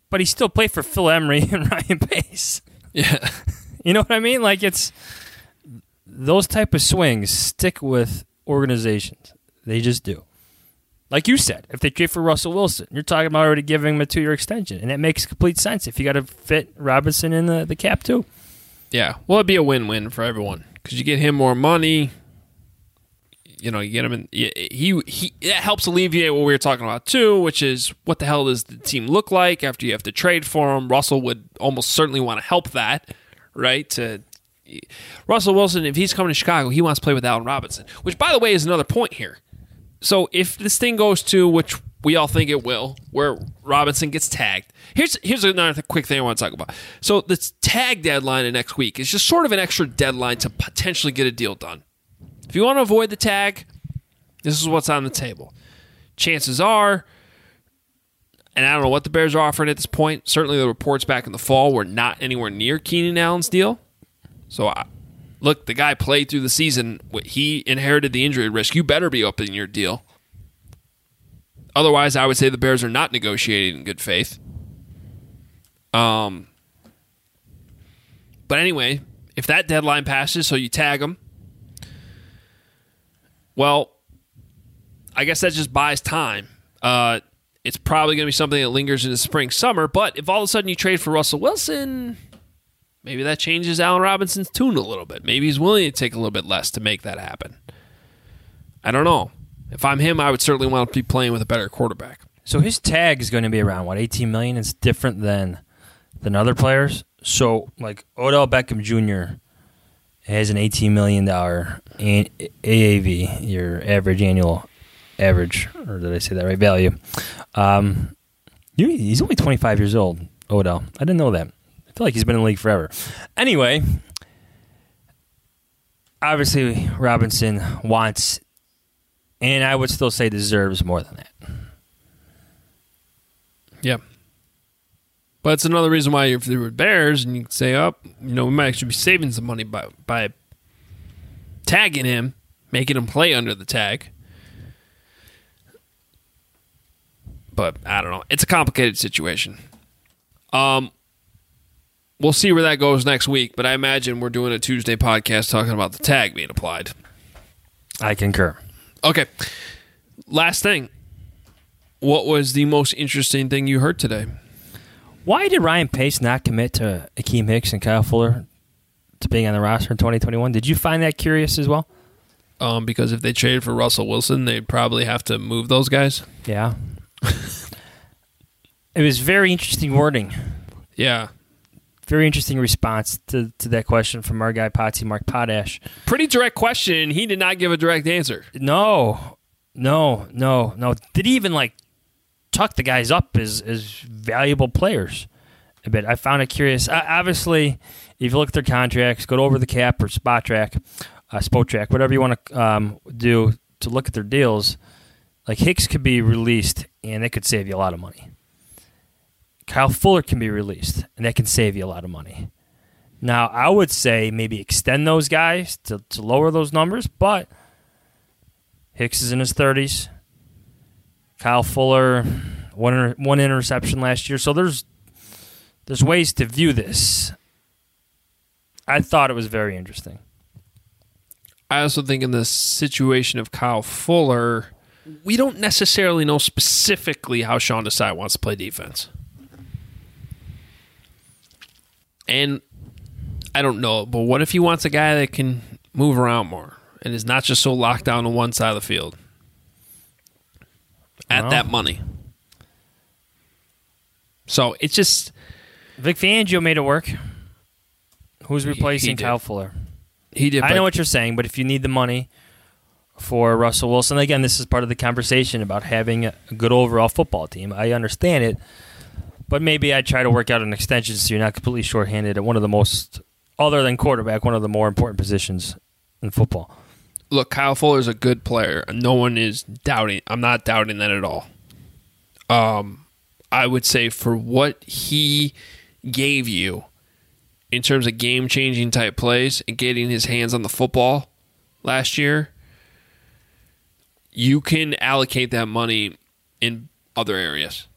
but he still played for Phil Emery and Ryan Pace. Yeah. You know what I mean? Like it's those type of swings stick with organizations. They just do. Like you said, if they trade for Russell Wilson, you're talking about already giving him a two year extension, and that makes complete sense. If you got to fit Robinson in the, the cap too. Yeah. Well, it'd be a win-win for everyone because you get him more money. You know, you get him in. He he. It helps alleviate what we were talking about too, which is what the hell does the team look like after you have to trade for him? Russell would almost certainly want to help that, right? To Russell Wilson, if he's coming to Chicago, he wants to play with Allen Robinson, which, by the way, is another point here. So if this thing goes to which we all think it will, where Robinson gets tagged. Here's here's another quick thing I want to talk about. So this tag deadline in next week is just sort of an extra deadline to potentially get a deal done. If you want to avoid the tag, this is what's on the table. Chances are, and I don't know what the Bears are offering at this point. Certainly, the reports back in the fall were not anywhere near Keenan Allen's deal. So, I, look, the guy played through the season. He inherited the injury risk. You better be in your deal. Otherwise, I would say the Bears are not negotiating in good faith. Um, but anyway, if that deadline passes, so you tag them, well, I guess that just buys time. Uh, it's probably going to be something that lingers into spring, summer. But if all of a sudden you trade for Russell Wilson, maybe that changes Allen Robinson's tune a little bit. Maybe he's willing to take a little bit less to make that happen. I don't know. If I'm him, I would certainly want to be playing with a better quarterback. So his tag is going to be around what 18 million. It's different than than other players. So like Odell Beckham Jr. has an 18 million dollar AAV, your average annual average, or did I say that right? Value. Um, he's only 25 years old. Odell. I didn't know that. I feel like he's been in the league forever. Anyway, obviously Robinson wants, and I would still say deserves more than that. Yeah. But it's another reason why if there were Bears and you could say, oh, you know, we might actually be saving some money by by tagging him, making him play under the tag. But I don't know. It's a complicated situation. Um we'll see where that goes next week, but I imagine we're doing a Tuesday podcast talking about the tag being applied. I concur. Okay. Last thing. What was the most interesting thing you heard today? Why did Ryan Pace not commit to Akiem Hicks and Kyle Fuller to being on the roster in 2021? Did you find that curious as well? Um, because if they traded for Russell Wilson, they'd probably have to move those guys. Yeah. it was very interesting wording. Yeah. Very interesting response to, to that question from our guy Potsy Mark Potash. Pretty direct question. He did not give a direct answer. No, no, no, no. Did he even like tuck the guys up as as valuable players? A bit. I found it curious. Uh, obviously, if you look at their contracts, go over the cap or Spotrac, uh, Spotrac, whatever you want to um, do to look at their deals. Like Hicks could be released, and it could save you a lot of money. Kyle Fuller can be released, and that can save you a lot of money. Now, I would say maybe extend those guys to, to lower those numbers, but Hicks is in his 30s. Kyle Fuller, one one interception last year. So there's there's ways to view this. I thought it was very interesting. I also think in the situation of Kyle Fuller, we don't necessarily know specifically how Sean Desai wants to play defense. And I don't know, but what if he wants a guy that can move around more and is not just so locked down on one side of the field at Well. that money? So it's just Vic Fangio made it work. Who's replacing. Kyle Fuller? he did. I know what you're saying, but if you need the money for Russell Wilson, again, this is part of the conversation about having a good overall football team. I understand it, but maybe I try to work out an extension so you're not completely shorthanded at one of the most, other than quarterback, one of the more important positions in football. Look, Kyle Fuller is a good player. No one is doubting. I'm not doubting that at all. Um, I would say for what he gave you in terms of game changing type plays and getting his hands on the football last year, you can allocate that money in other areas.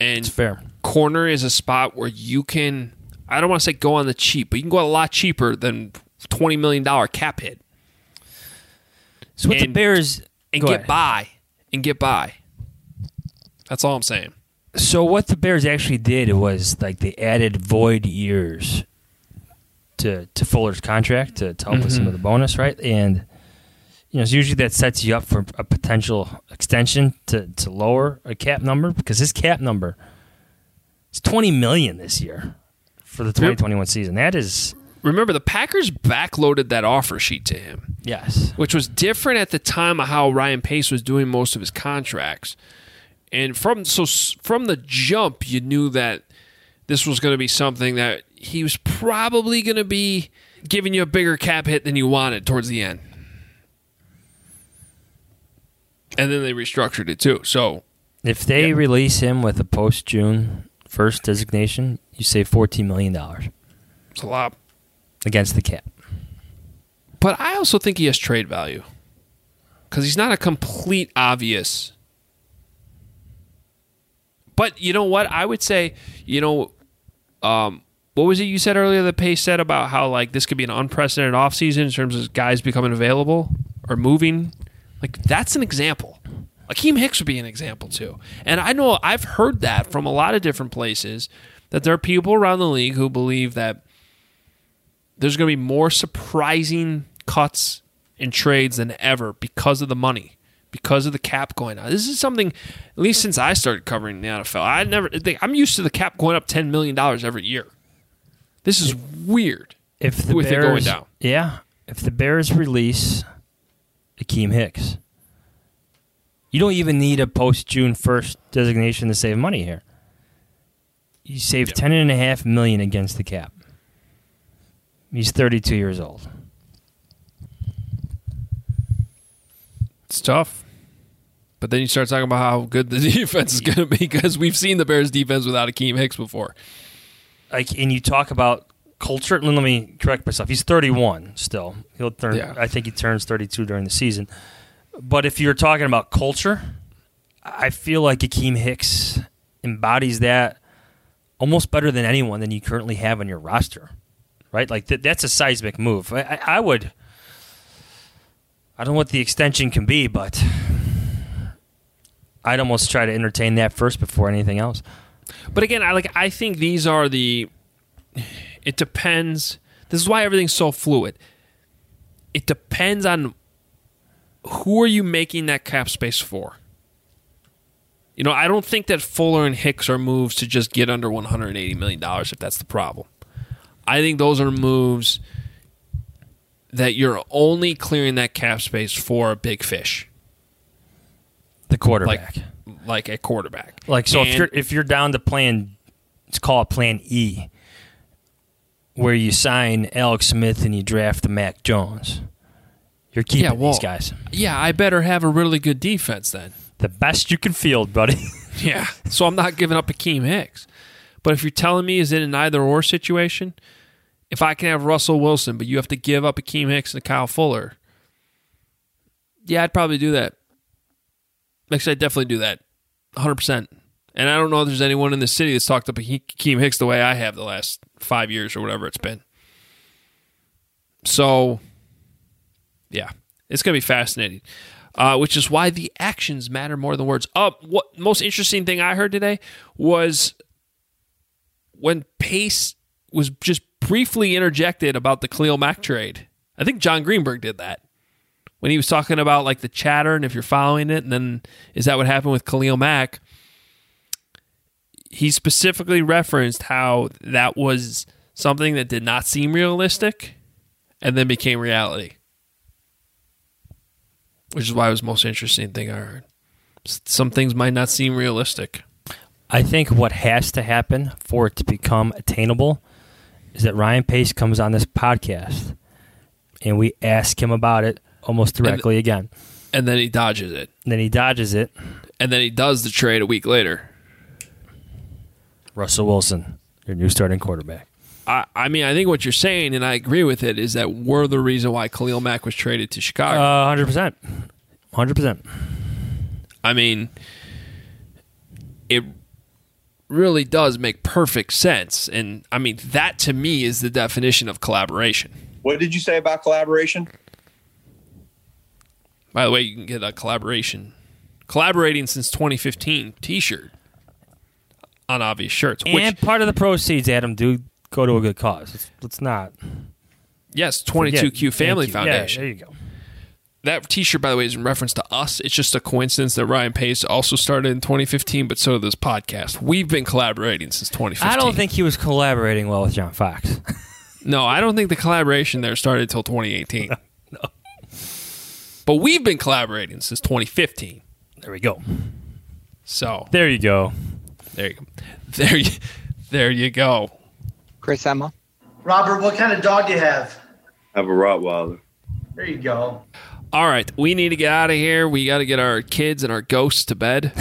And it's fair. corner is a spot where you can I don't want to say go on the cheap, but you can go a lot cheaper than twenty million dollar cap hit. So what the Bears and get ahead. by and get by. That's all I'm saying. So what the Bears actually did was like they added void years to to Fuller's contract to, to help with some Mhm. of the bonus, right? And you know, so usually that sets you up for a potential extension to, to lower a cap number because his cap number is twenty million this year for the twenty twenty one season. That is Remember, the Packers backloaded that offer sheet to him. Yes. Which was different at the time of how Ryan Pace was doing most of his contracts. And from so from the jump, you knew that this was going to be something that he was probably going to be giving you a bigger cap hit than you wanted towards the end. And then they restructured it too. So if they release him with a post June first designation, you save fourteen million dollars it's a lot. Against the cap. But I also think he has trade value because he's not a complete obvious. But you know what? I would say, you know, um, what was it you said earlier that Pace said about how like this could be an unprecedented offseason in terms of guys becoming available or moving? Like that's an example. Akiem Hicks would be an example too. And I know I've heard that from a lot of different places that there are people around the league who believe that there's going to be more surprising cuts and trades than ever because of the money, because of the cap going up. This is something, at least since I started covering the NFL, I never. I'm used to the cap going up ten million dollars every year. This is weird. If the with Bears, it going down, yeah, if the Bears release Akiem Hicks, you don't even need a post June first designation to save money here. You save ten and a half million against the cap. He's thirty-two years old. it's tough. But then you start talking about how good the defense is going to be because we've seen the Bears' defense without Akiem Hicks before. Like, and you talk about culture. Let me correct myself. He's thirty-one still. He'll turn. Yeah. I think he turns thirty-two during the season. But if you're talking about culture, I feel like Akiem Hicks embodies that almost better than anyone than you currently have on your roster, right? Like th- that's a seismic move. I, I, I would. I don't know what the extension can be, but I'd almost try to entertain that first before anything else. But again, I like I think these are the it depends. This is why everything's so fluid. It depends on who are you making that cap space for. You know, I don't think that Fuller and Hicks are moves to just get under 180 million dollars if that's the problem. I think those are moves that you're only clearing that cap space for a big fish. The quarterback. Like like a quarterback. Like so, if you're if you're down to plan, let's call it Plan E, where you sign Alex Smith and you draft Mac Jones. You're keeping Yeah, well- these guys. Yeah, I better have a really good defense then. The best you can field, buddy. Yeah. So I'm not giving up Akiem Hicks. But if you're telling me is it an either or situation, if I can have Russell Wilson, but you have to give up Akiem Hicks and Kyle Fuller, yeah, I'd probably do that. Actually, I'd definitely do that. 100%. And I don't know if there's anyone in the city that's talked up Akiem Hicks the way I have the last five years or whatever it's been. So, yeah, it's going to be fascinating, uh, which is why the actions matter more than words. Uh, what most interesting thing I heard today was when Pace was just briefly interjected about the Khalil Mack trade. I think Jon Greenberg did that when he was talking about like the chatter and if you're following it, and then is that what happened with Khalil Mack? He specifically referenced how that was something that did not seem realistic and then became reality. Which is why it was the most interesting thing I heard. Some things might not seem realistic. I think what has to happen for it to become attainable is that Ryan Pace comes on this podcast and we ask him about it almost directly and, again. And then he dodges it. And then he dodges it. And then he does the trade a week later. Russell Wilson, your new starting quarterback. I, I mean, I think what you're saying, and I agree with it, is that we're the reason why Khalil Mack was traded to Chicago. Uh, 100%. 100%. I mean, it really does make perfect sense. And I mean, that to me is the definition of collaboration. What did you say about collaboration? By the way, you can get a collaboration, collaborating since 2015 t shirt on obvious shirts. And part of the proceeds, Adam, do go to a good cause. Let's, let's not. Yes, 22Q Family Foundation. Yeah, there you go. That T-shirt, by the way, is in reference to us. It's just a coincidence that Ryan Pace also started in 2015, but so did this podcast. We've been collaborating since 2015. I don't think he was collaborating well with John Fox. no, I don't think the collaboration there started until 2018. no. But we've been collaborating since 2015. There we go. So there you go. There you go. There you, there you go. Chris Emma. Robert, what kind of dog do you have? I have a Rottweiler. There you go. All right, we need to get out of here. We got to get our kids and our ghosts to bed.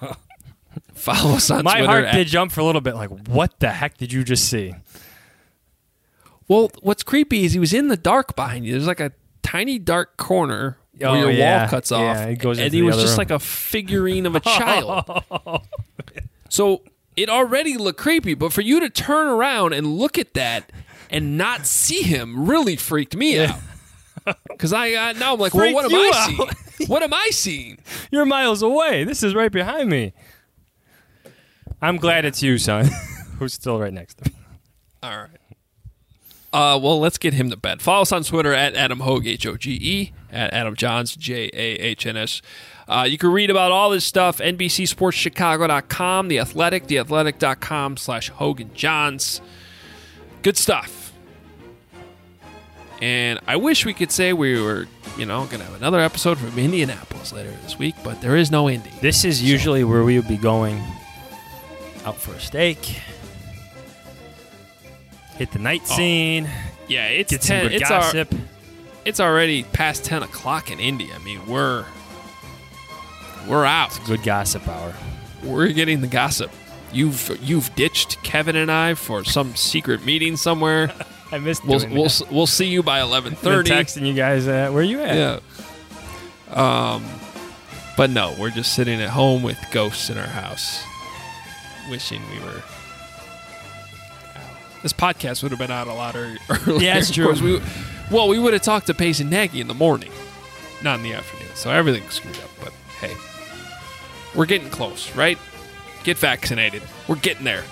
Follow us on My Twitter. heart at- did jump for a little bit. Like, what the heck did you just see? Well, what's creepy is he was in the dark behind you. There's like a tiny dark corner Oh, where your yeah. wall cuts off, Yeah, it goes and into he the was other just room. like a figurine of a child. so it already looked creepy, but for you to turn around and look at that and not see him really freaked me out. Because I uh, now I'm like, well, what am I out. seeing? What am I seeing? You're miles away. This is right behind me. I'm glad it's you, son, who's still right next to me. All right. Uh, well, let's get him to bed. Follow us on Twitter at Adam Hoge, H O G E, at Adam Jahns, J A H N S. Uh, you can read about all this stuff, NBCSportsChicago.com, The Athletic, TheAthletic.com slash Hoge and Jahns. Good stuff. And I wish we could say we were, you know, going to have another episode from Indianapolis later this week, but there is no Indy. This is usually where we would be going out for a steak, hit the night oh, scene, Yeah, it's get some good it's gossip. Our, it's already past 10 o'clock in Indy. I mean, we're we're out. good gossip hour. We're getting the gossip. You've you've ditched Kevin and I for some secret meeting somewhere. I missed We'll we'll we'll see you by 11:30. texting you guys at where you at? Yeah. Um, but no, we're just sitting at home with ghosts in our house, wishing we were. This podcast would have been out a lot ear- earlier. Yeah, it's Of true. course, we, well, we would have talked to Pace and Nagy in the morning, not in the afternoon. So everything's screwed up. But hey, we're getting close, right? Get vaccinated. We're getting there.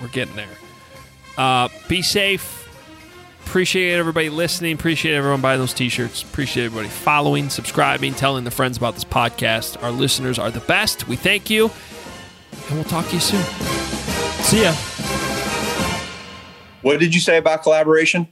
We're getting there. Uh, be safe. Appreciate everybody listening. Appreciate everyone buying those t-shirts. Appreciate everybody following, subscribing, telling the friends about this podcast. Our listeners are the best. We thank you, and we'll talk to you soon. See ya. What did you say about collaboration?